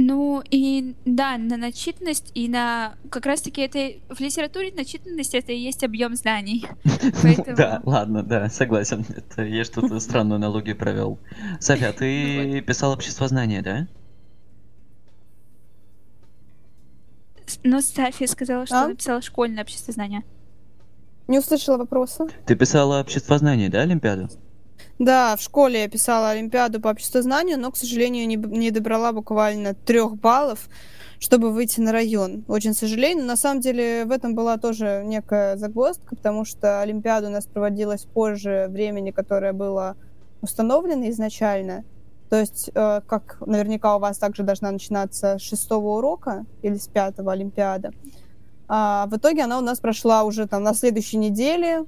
Speaker 3: Ну и да, на начитанность и на как раз-таки это в литературе начитанность это и есть объем знаний.
Speaker 2: Да, ладно, да, согласен. Это я что-то странную аналогию провел. София, ты ну писал обществознание, да?
Speaker 3: Ну, София сказала, что а? написала школьное обществознание.
Speaker 4: Не услышала вопроса.
Speaker 2: Ты писала обществознание, да, Олимпиаду?
Speaker 4: Да, в школе я писала Олимпиаду по обществознанию, но, к сожалению, не, не добрала буквально трех баллов, чтобы выйти на район. Очень сожалею, но на самом деле в этом была тоже некая загвоздка, потому что Олимпиада у нас проводилась позже времени, которое было установлено изначально. То есть, э, как наверняка у вас также должна начинаться с шестого урока или с пятого Олимпиада. А в итоге она у нас прошла уже там на следующей неделе,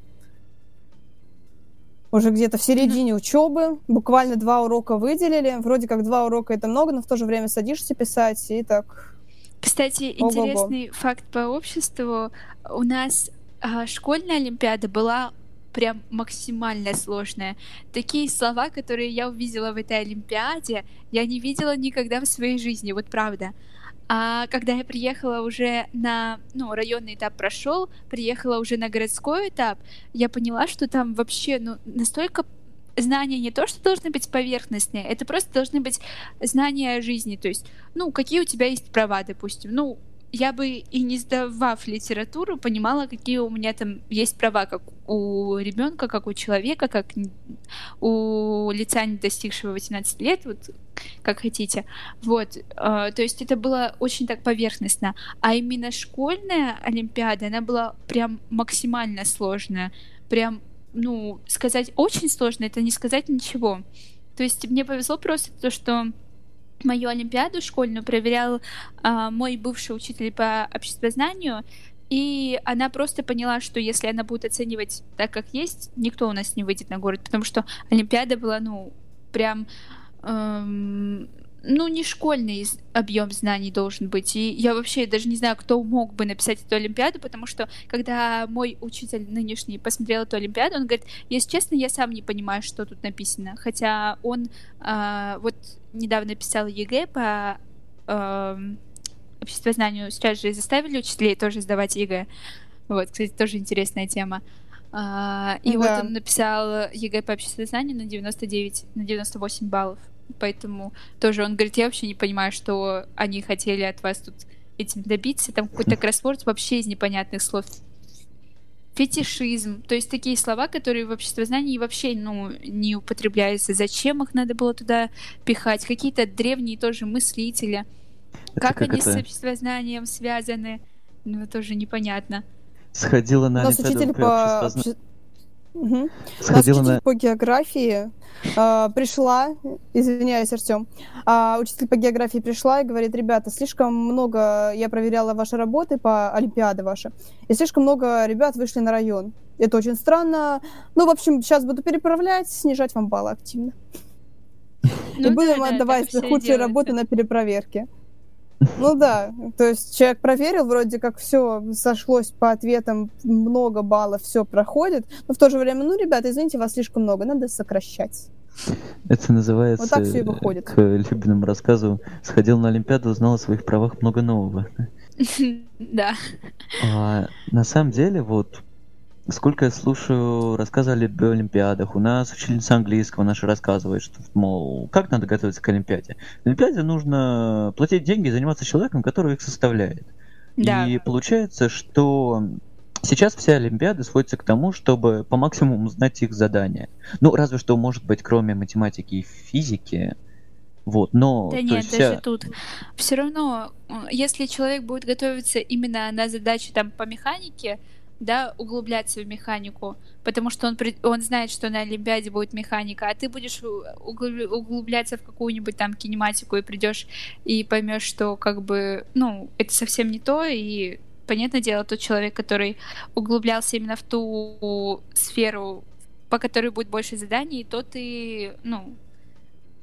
Speaker 4: уже где-то в середине учебы, буквально два урока выделили. Вроде как два урока это много, но в то же время садишься писать и так.
Speaker 3: Кстати, Ого-го. интересный факт по обществу. У нас а, школьная олимпиада была прям максимально сложная. Такие слова, которые я увидела в этой олимпиаде, я не видела никогда в своей жизни, вот правда. А когда я приехала уже на, ну, районный этап прошел, приехала уже на городской этап, я поняла, что там вообще, ну, настолько знания не то, что должны быть поверхностные, это просто должны быть знания о жизни. То есть, ну, какие у тебя есть права, допустим. Ну, я бы и не сдавав литературу, понимала, какие у меня там есть права, как у ребенка, как у человека, как у лица, не достигшего 18 лет, вот как хотите. Вот, э, то есть это было очень так поверхностно. А именно школьная Олимпиада, она была прям максимально сложная. Прям, ну, сказать очень сложно, это не сказать ничего. То есть мне повезло просто то, что мою Олимпиаду школьную проверял а, мой бывший учитель по обществознанию, и она просто поняла, что если она будет оценивать так, как есть, никто у нас не выйдет на город, потому что Олимпиада была, ну, прям эм, ну, не школьный объем знаний должен быть. И я вообще даже не знаю, кто мог бы написать эту Олимпиаду, потому что когда мой учитель нынешний посмотрел эту Олимпиаду, он говорит, если честно, я сам не понимаю, что тут написано. Хотя он э, вот недавно писал ЕГЭ по э, обществознанию, сейчас же заставили учителей тоже сдавать ЕГЭ. Вот, кстати, тоже интересная тема. Э, и да. вот он написал ЕГЭ по обществознанию на 99, на 98 баллов поэтому тоже он говорит, я вообще не понимаю, что они хотели от вас тут этим добиться, там какой-то кроссворд вообще из непонятных слов. Фетишизм, то есть такие слова, которые в обществознании вообще ну, не употребляются. Зачем их надо было туда пихать? Какие-то древние тоже мыслители. Это как, как они это... с обществознанием связаны? Ну, тоже непонятно.
Speaker 2: Сходила на
Speaker 4: Олимпиаду по обществозна... Угу. Сходила на... по географии э, пришла, извиняюсь, Артем, э, учитель по географии пришла и говорит, ребята, слишком много, я проверяла ваши работы по Олимпиаде ваши, и слишком много ребят вышли на район. Это очень странно. Ну, в общем, сейчас буду переправлять, снижать вам баллы активно. Ну, и будем да, отдавать да, худшие работы на перепроверке. Ну да, то есть человек проверил, вроде как все сошлось по ответам, много баллов, все проходит, но в то же время, ну, ребята, извините, вас слишком много, надо сокращать.
Speaker 2: Это называется, вот так все и выходит. к любимому рассказу, сходил на Олимпиаду, узнал о своих правах много нового.
Speaker 3: Да.
Speaker 2: А, на самом деле, вот Сколько я слушаю рассказы о Олимпиадах, у нас учительница английского наша рассказывает, что, мол, как надо готовиться к Олимпиаде. В Олимпиаде нужно платить деньги и заниматься человеком, который их составляет. Да. И получается, что сейчас вся Олимпиада сводится к тому, чтобы по максимуму знать их задания. Ну, разве что, может быть, кроме математики и физики, Вот, но...
Speaker 3: Да нет, даже вся... тут. Все равно, если человек будет готовиться именно на задачи там по механике, да, углубляться в механику, потому что он, он знает, что на Олимпиаде будет механика, а ты будешь углубляться в какую-нибудь там кинематику и придешь и поймешь, что как бы, ну, это совсем не то, и понятное дело, тот человек, который углублялся именно в ту сферу, по которой будет больше заданий, тот и, ну,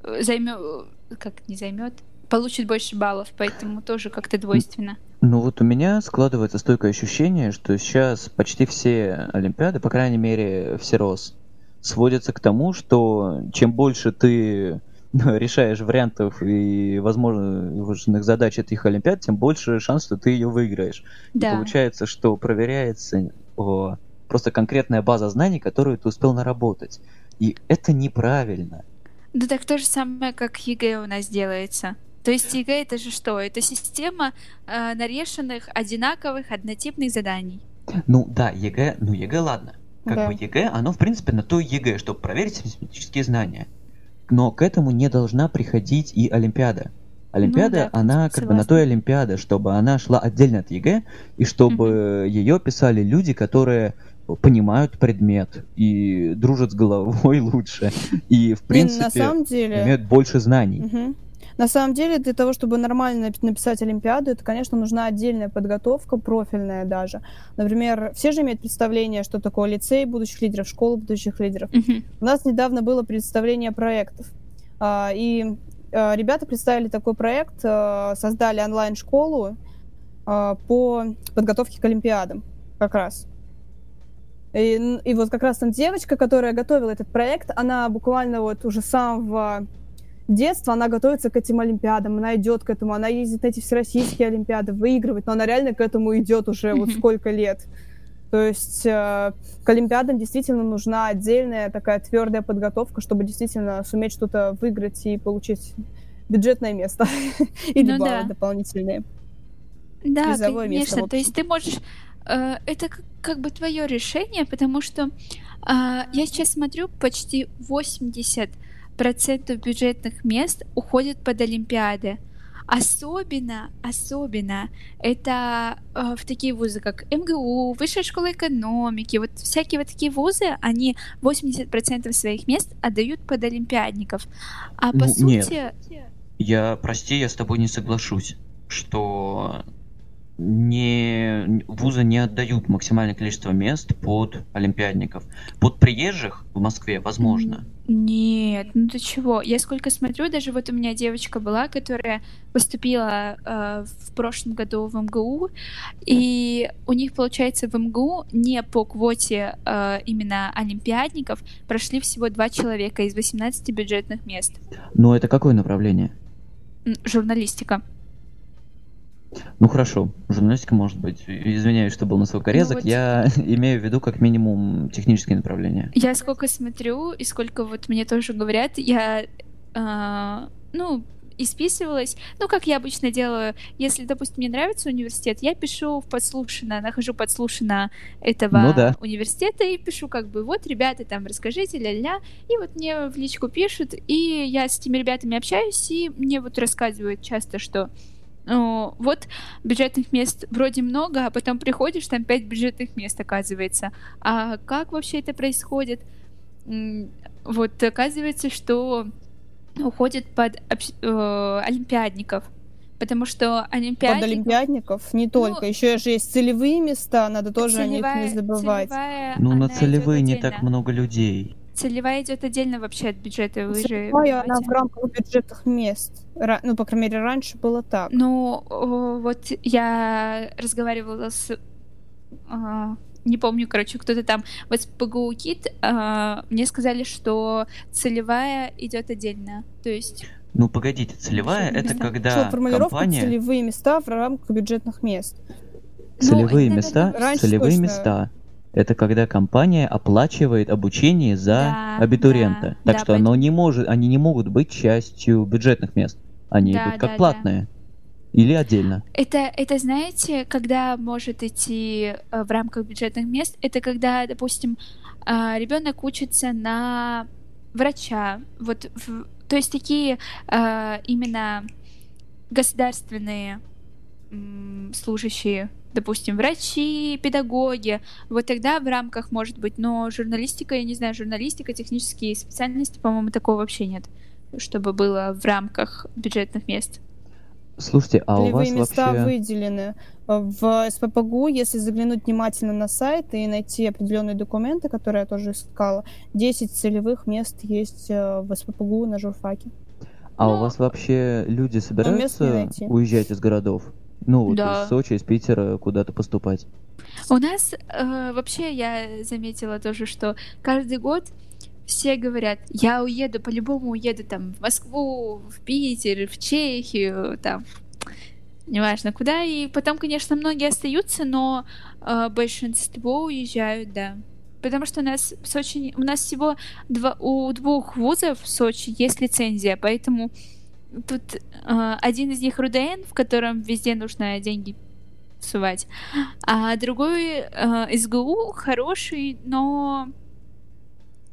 Speaker 3: займет, как не займет, получит больше баллов, поэтому тоже как-то двойственно.
Speaker 2: Ну вот у меня складывается стойкое ощущение, что сейчас почти все Олимпиады, по крайней мере, все РОС, сводятся к тому, что чем больше ты решаешь вариантов и возможных задач этих Олимпиад, тем больше шанс, что ты ее выиграешь. Да. И получается, что проверяется о, просто конкретная база знаний, которую ты успел наработать. И это неправильно.
Speaker 3: Да так то же самое, как ЕГЭ у нас делается. То есть ЕГЭ это же что? Это система э, нарешенных, одинаковых, однотипных заданий.
Speaker 2: Ну да, ЕГЭ, ну ЕГЭ ладно. Как да. бы ЕГЭ, оно в принципе на то ЕГЭ, чтобы проверить математические знания. Но к этому не должна приходить и Олимпиада. Олимпиада, ну, да, она как бы на той Олимпиада, чтобы она шла отдельно от ЕГЭ, и чтобы угу. ее писали люди, которые понимают предмет и дружат с головой лучше. И, в принципе, на самом деле... имеют больше знаний.
Speaker 4: Угу. На самом деле, для того, чтобы нормально написать Олимпиаду, это, конечно, нужна отдельная подготовка, профильная даже. Например, все же имеют представление, что такое лицей будущих лидеров, школа будущих лидеров. Mm-hmm. У нас недавно было представление проектов. А, и а, ребята представили такой проект, а, создали онлайн-школу по подготовке к Олимпиадам как раз. И, и вот как раз там девочка, которая готовила этот проект, она буквально вот уже с самого детства она готовится к этим Олимпиадам, она идет к этому, она ездит на эти всероссийские Олимпиады, выигрывает, но она реально к этому идет уже вот сколько лет. То есть э, к Олимпиадам действительно нужна отдельная такая твердая подготовка, чтобы действительно суметь что-то выиграть и получить бюджетное место или ну, баллы да. дополнительные.
Speaker 3: Да, Призовое конечно. Место, то есть ты можешь... Э, это как, как бы твое решение, потому что э, я сейчас смотрю почти 80 процентов бюджетных мест уходит под Олимпиады. Особенно, особенно это э, в такие вузы, как МГУ, Высшая школа экономики, вот всякие вот такие вузы, они 80% своих мест отдают под олимпиадников. А по ну, сути... Нет.
Speaker 2: Я, прости, я с тобой не соглашусь, что не вузы не отдают максимальное количество мест под олимпиадников. Под приезжих в Москве возможно.
Speaker 3: Нет, ну ты чего? Я сколько смотрю, даже вот у меня девочка была, которая поступила э, в прошлом году в МГУ, и у них, получается, в МГУ не по квоте э, именно олимпиадников прошли всего два человека из 18 бюджетных мест.
Speaker 2: Ну это какое направление?
Speaker 3: Журналистика.
Speaker 2: Ну хорошо, журналистика может быть. Извиняюсь, что был насколько Ну, вот... Я имею в виду как минимум технические направления.
Speaker 3: Я сколько смотрю и сколько вот мне тоже говорят, я э, ну исписывалась. Ну, как я обычно делаю, если, допустим, мне нравится университет, я пишу в подслушано, нахожу подслушано этого ну, да. университета и пишу как бы, вот, ребята, там, расскажите, ля-ля, и вот мне в личку пишут, и я с этими ребятами общаюсь, и мне вот рассказывают часто, что ну, вот бюджетных мест вроде много, а потом приходишь, там пять бюджетных мест оказывается. А как вообще это происходит? Вот оказывается, что уходит под э, олимпиадников. Потому что олимпиадников...
Speaker 4: Под олимпиадников не только, ну, еще же есть целевые места, надо тоже целевая, о них не забывать.
Speaker 2: Целевая, ну, на целевые не так много людей.
Speaker 3: Целевая идет отдельно вообще от бюджета. Вы
Speaker 4: Целевая, она в рамках бюджетных мест. Ну, по крайней мере, раньше было так.
Speaker 3: Ну, вот я разговаривала с а, не помню, короче, кто-то там вот с ПГУ КИТ, мне сказали, что целевая идет отдельно, то есть...
Speaker 2: Ну, погодите, целевая это когда Что, формулировка компания...
Speaker 4: целевые места в рамках бюджетных мест.
Speaker 2: Целевые ну, места, целевые точно... места это когда компания оплачивает обучение за да, абитуриента. Да, так да, что поэтому... оно не может, они не могут быть частью бюджетных мест. Они да, идут как да, платные. Да. Или отдельно?
Speaker 3: Это, это, знаете, когда может идти э, в рамках бюджетных мест, это когда, допустим, э, ребенок учится на врача. Вот в, то есть такие э, именно государственные служащие, допустим, врачи, педагоги, вот тогда в рамках может быть, но журналистика, я не знаю, журналистика, технические специальности, по-моему, такого вообще нет, чтобы было в рамках бюджетных мест.
Speaker 5: Слушайте, а у вас
Speaker 4: места
Speaker 5: вообще...
Speaker 4: выделены. В СППГУ, если заглянуть внимательно на сайт и найти определенные документы, которые я тоже искала, 10 целевых мест есть э, в СППГУ на журфаке.
Speaker 5: А ну, у вас вообще люди собираются уезжать из городов? Ну, вот да. из Сочи, из Питера куда-то поступать?
Speaker 3: У нас э, вообще я заметила тоже, что каждый год все говорят, я уеду, по-любому уеду там в Москву, в Питер, в Чехию, там, неважно куда. И потом, конечно, многие остаются, но э, большинство уезжают, да. Потому что у нас в Сочи, у нас всего два, у двух вузов в Сочи есть лицензия, поэтому тут э, один из них РУДН, в котором везде нужно деньги сувать, а другой э, СГУ хороший, но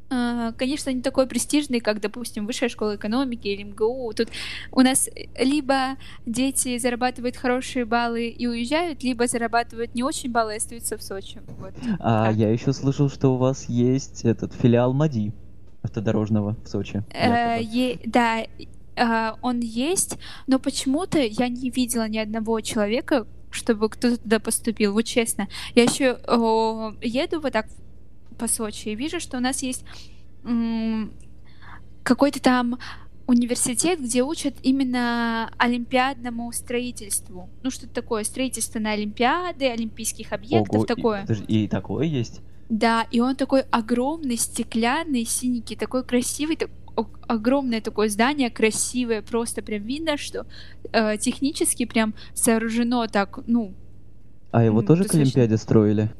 Speaker 3: конечно, не такой престижный, как, допустим, Высшая школа экономики или МГУ. Тут у нас либо дети зарабатывают хорошие баллы и уезжают, либо зарабатывают не очень баллы и остаются в Сочи. Вот.
Speaker 5: А так. я еще слышал, что у вас есть этот филиал МАДИ автодорожного в Сочи.
Speaker 3: Э, да, э, он есть, но почему-то я не видела ни одного человека, чтобы кто-то туда поступил. Вот честно. Я еще еду вот так по Сочи и вижу, что у нас есть какой-то там университет, где учат именно олимпиадному строительству. Ну, что-то такое, строительство на Олимпиады, олимпийских объектов, Ого, такое.
Speaker 5: И, и такое есть?
Speaker 3: Да, и он такой огромный, стеклянный, синенький, такой красивый, так, огромное такое здание, красивое, просто прям видно, что э, технически прям сооружено так, ну...
Speaker 5: А его ну, тоже к Олимпиаде строили?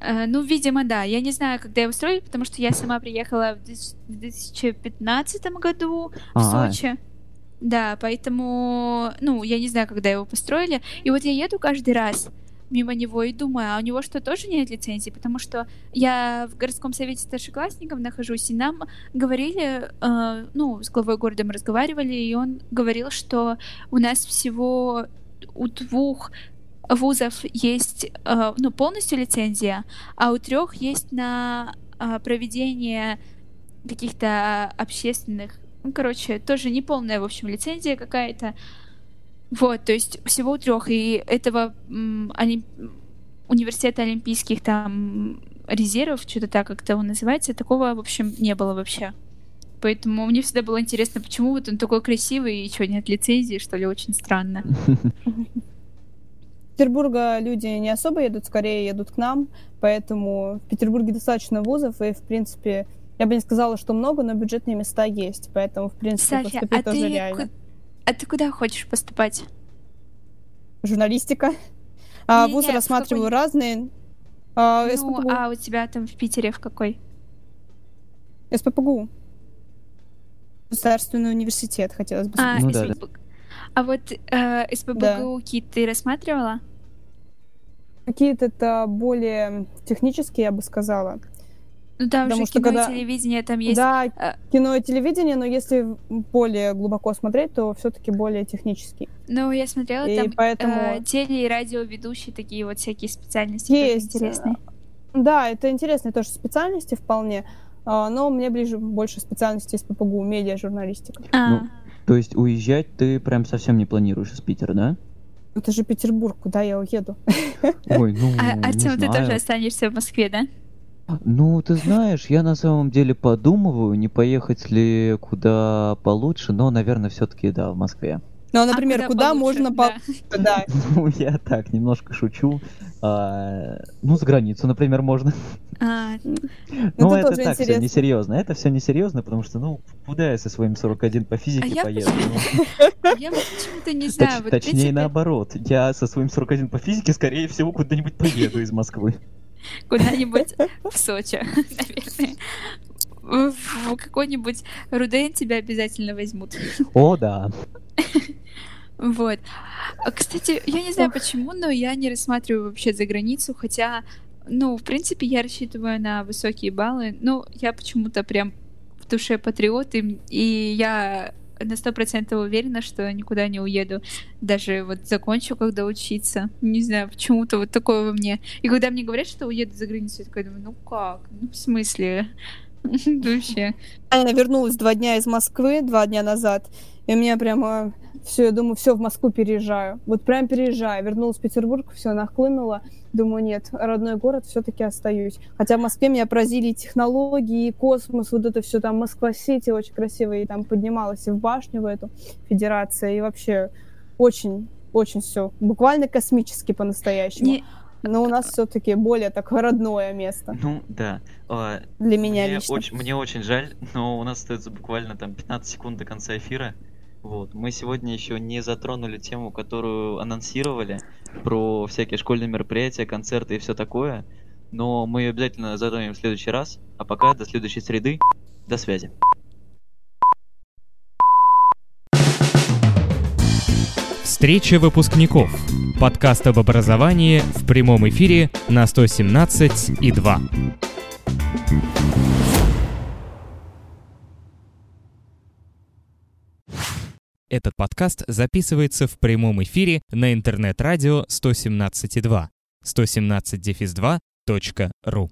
Speaker 3: Э, ну, видимо, да. Я не знаю, когда его строили, потому что я сама приехала в 2015 году в А-а. Сочи. Да, поэтому, ну, я не знаю, когда его построили. И вот я еду каждый раз мимо него и думаю, а у него что, тоже нет лицензии? Потому что я в городском совете старшеклассников нахожусь, и нам говорили, э, ну, с главой города мы разговаривали, и он говорил, что у нас всего у двух вузов есть э, ну, полностью лицензия, а у трех есть на э, проведение каких-то общественных, ну, короче, тоже неполная, в общем, лицензия какая-то. Вот, то есть всего у трех. И этого олимп... университета олимпийских там резервов, что-то так как-то он называется, такого, в общем, не было вообще. Поэтому мне всегда было интересно, почему вот он такой красивый и что, нет лицензии, что ли, очень странно.
Speaker 4: Петербурга люди не особо едут, скорее едут к нам, поэтому в Петербурге достаточно вузов, и, в принципе, я бы не сказала, что много, но бюджетные места есть, поэтому, в принципе, Софья, поступить а тоже ты реально. Ку...
Speaker 3: А ты куда хочешь поступать?
Speaker 4: Журналистика. А, не, вузы рассматриваю какой... разные.
Speaker 3: А, ну, СППГУ. а у тебя там в Питере в какой?
Speaker 4: СППГУ. Государственный университет, хотелось бы
Speaker 3: сказать. А, ну, да, да. А вот э, СПБГУ да. КИТ ты рассматривала?
Speaker 4: Какие-то это более технические, я бы сказала.
Speaker 3: Ну там Потому же кино когда... и телевидение, там есть...
Speaker 4: Да, э, кино и телевидение, но если более глубоко смотреть, то все-таки более технический.
Speaker 3: Ну, я смотрела, и там поэтому... э, теле- и радиоведущие, такие вот всякие специальности
Speaker 4: есть. интересные. Да, это интересные тоже специальности вполне, а, но мне ближе больше специальности из ППГУ, медиа-журналистика.
Speaker 3: А.
Speaker 5: Ну, то есть уезжать ты прям совсем не планируешь из Питера, да?
Speaker 4: Это же Петербург, куда я уеду?
Speaker 5: Ой, ну,
Speaker 3: а, Артем, ты тоже останешься в Москве, да?
Speaker 5: Ну, ты знаешь, я на самом деле подумываю, не поехать ли куда получше, но, наверное, все-таки да, в Москве.
Speaker 4: Ну, а, например, а куда, куда можно по...
Speaker 5: Да. Ну, я так, немножко шучу. А, ну, за границу, например, можно.
Speaker 3: А,
Speaker 5: ну, это, это так, все несерьезно. Это все несерьезно, потому что, ну, куда я со своим 41 по физике а поеду?
Speaker 3: Я почему-то не знаю.
Speaker 5: Точнее, наоборот. Я со своим 41 по физике, скорее всего, куда-нибудь поеду из Москвы.
Speaker 3: Куда-нибудь в Сочи, наверное в какой-нибудь Руден тебя обязательно возьмут.
Speaker 5: О, да.
Speaker 3: Вот. А, кстати, я не знаю почему, но я не рассматриваю вообще за границу, хотя, ну, в принципе, я рассчитываю на высокие баллы. Ну, я почему-то прям в душе патриот, и, и я на сто процентов уверена, что никуда не уеду. Даже вот закончу, когда учиться. Не знаю, почему-то вот такое во мне. И когда мне говорят, что уеду за границу, я такая думаю, ну как? Ну в смысле? Вообще.
Speaker 4: Я вернулась два дня из Москвы, два дня назад, и у меня прямо все, я думаю, все, в Москву переезжаю. Вот прям переезжаю. Вернулась в Петербург, все нахлынуло. Думаю, нет, родной город, все-таки остаюсь. Хотя в Москве меня поразили технологии, космос, вот это все там Москва-Сити очень красивая, и там поднималась и в башню в эту федерацию, и вообще очень, очень все буквально космически по-настоящему. Не... Но у нас все-таки более такое родное место.
Speaker 2: Ну, да.
Speaker 4: А, Для меня
Speaker 2: мне
Speaker 4: лично.
Speaker 2: Очень, мне очень жаль, но у нас остается буквально там 15 секунд до конца эфира. Вот. Мы сегодня еще не затронули тему, которую анонсировали, про всякие школьные мероприятия, концерты и все такое. Но мы ее обязательно затронем в следующий раз. А пока до следующей среды. До связи.
Speaker 1: Встреча выпускников. Подкаст об образовании в прямом эфире на 117 и 2. Этот подкаст записывается в прямом эфире на интернет-радио 117.2 117-2.ru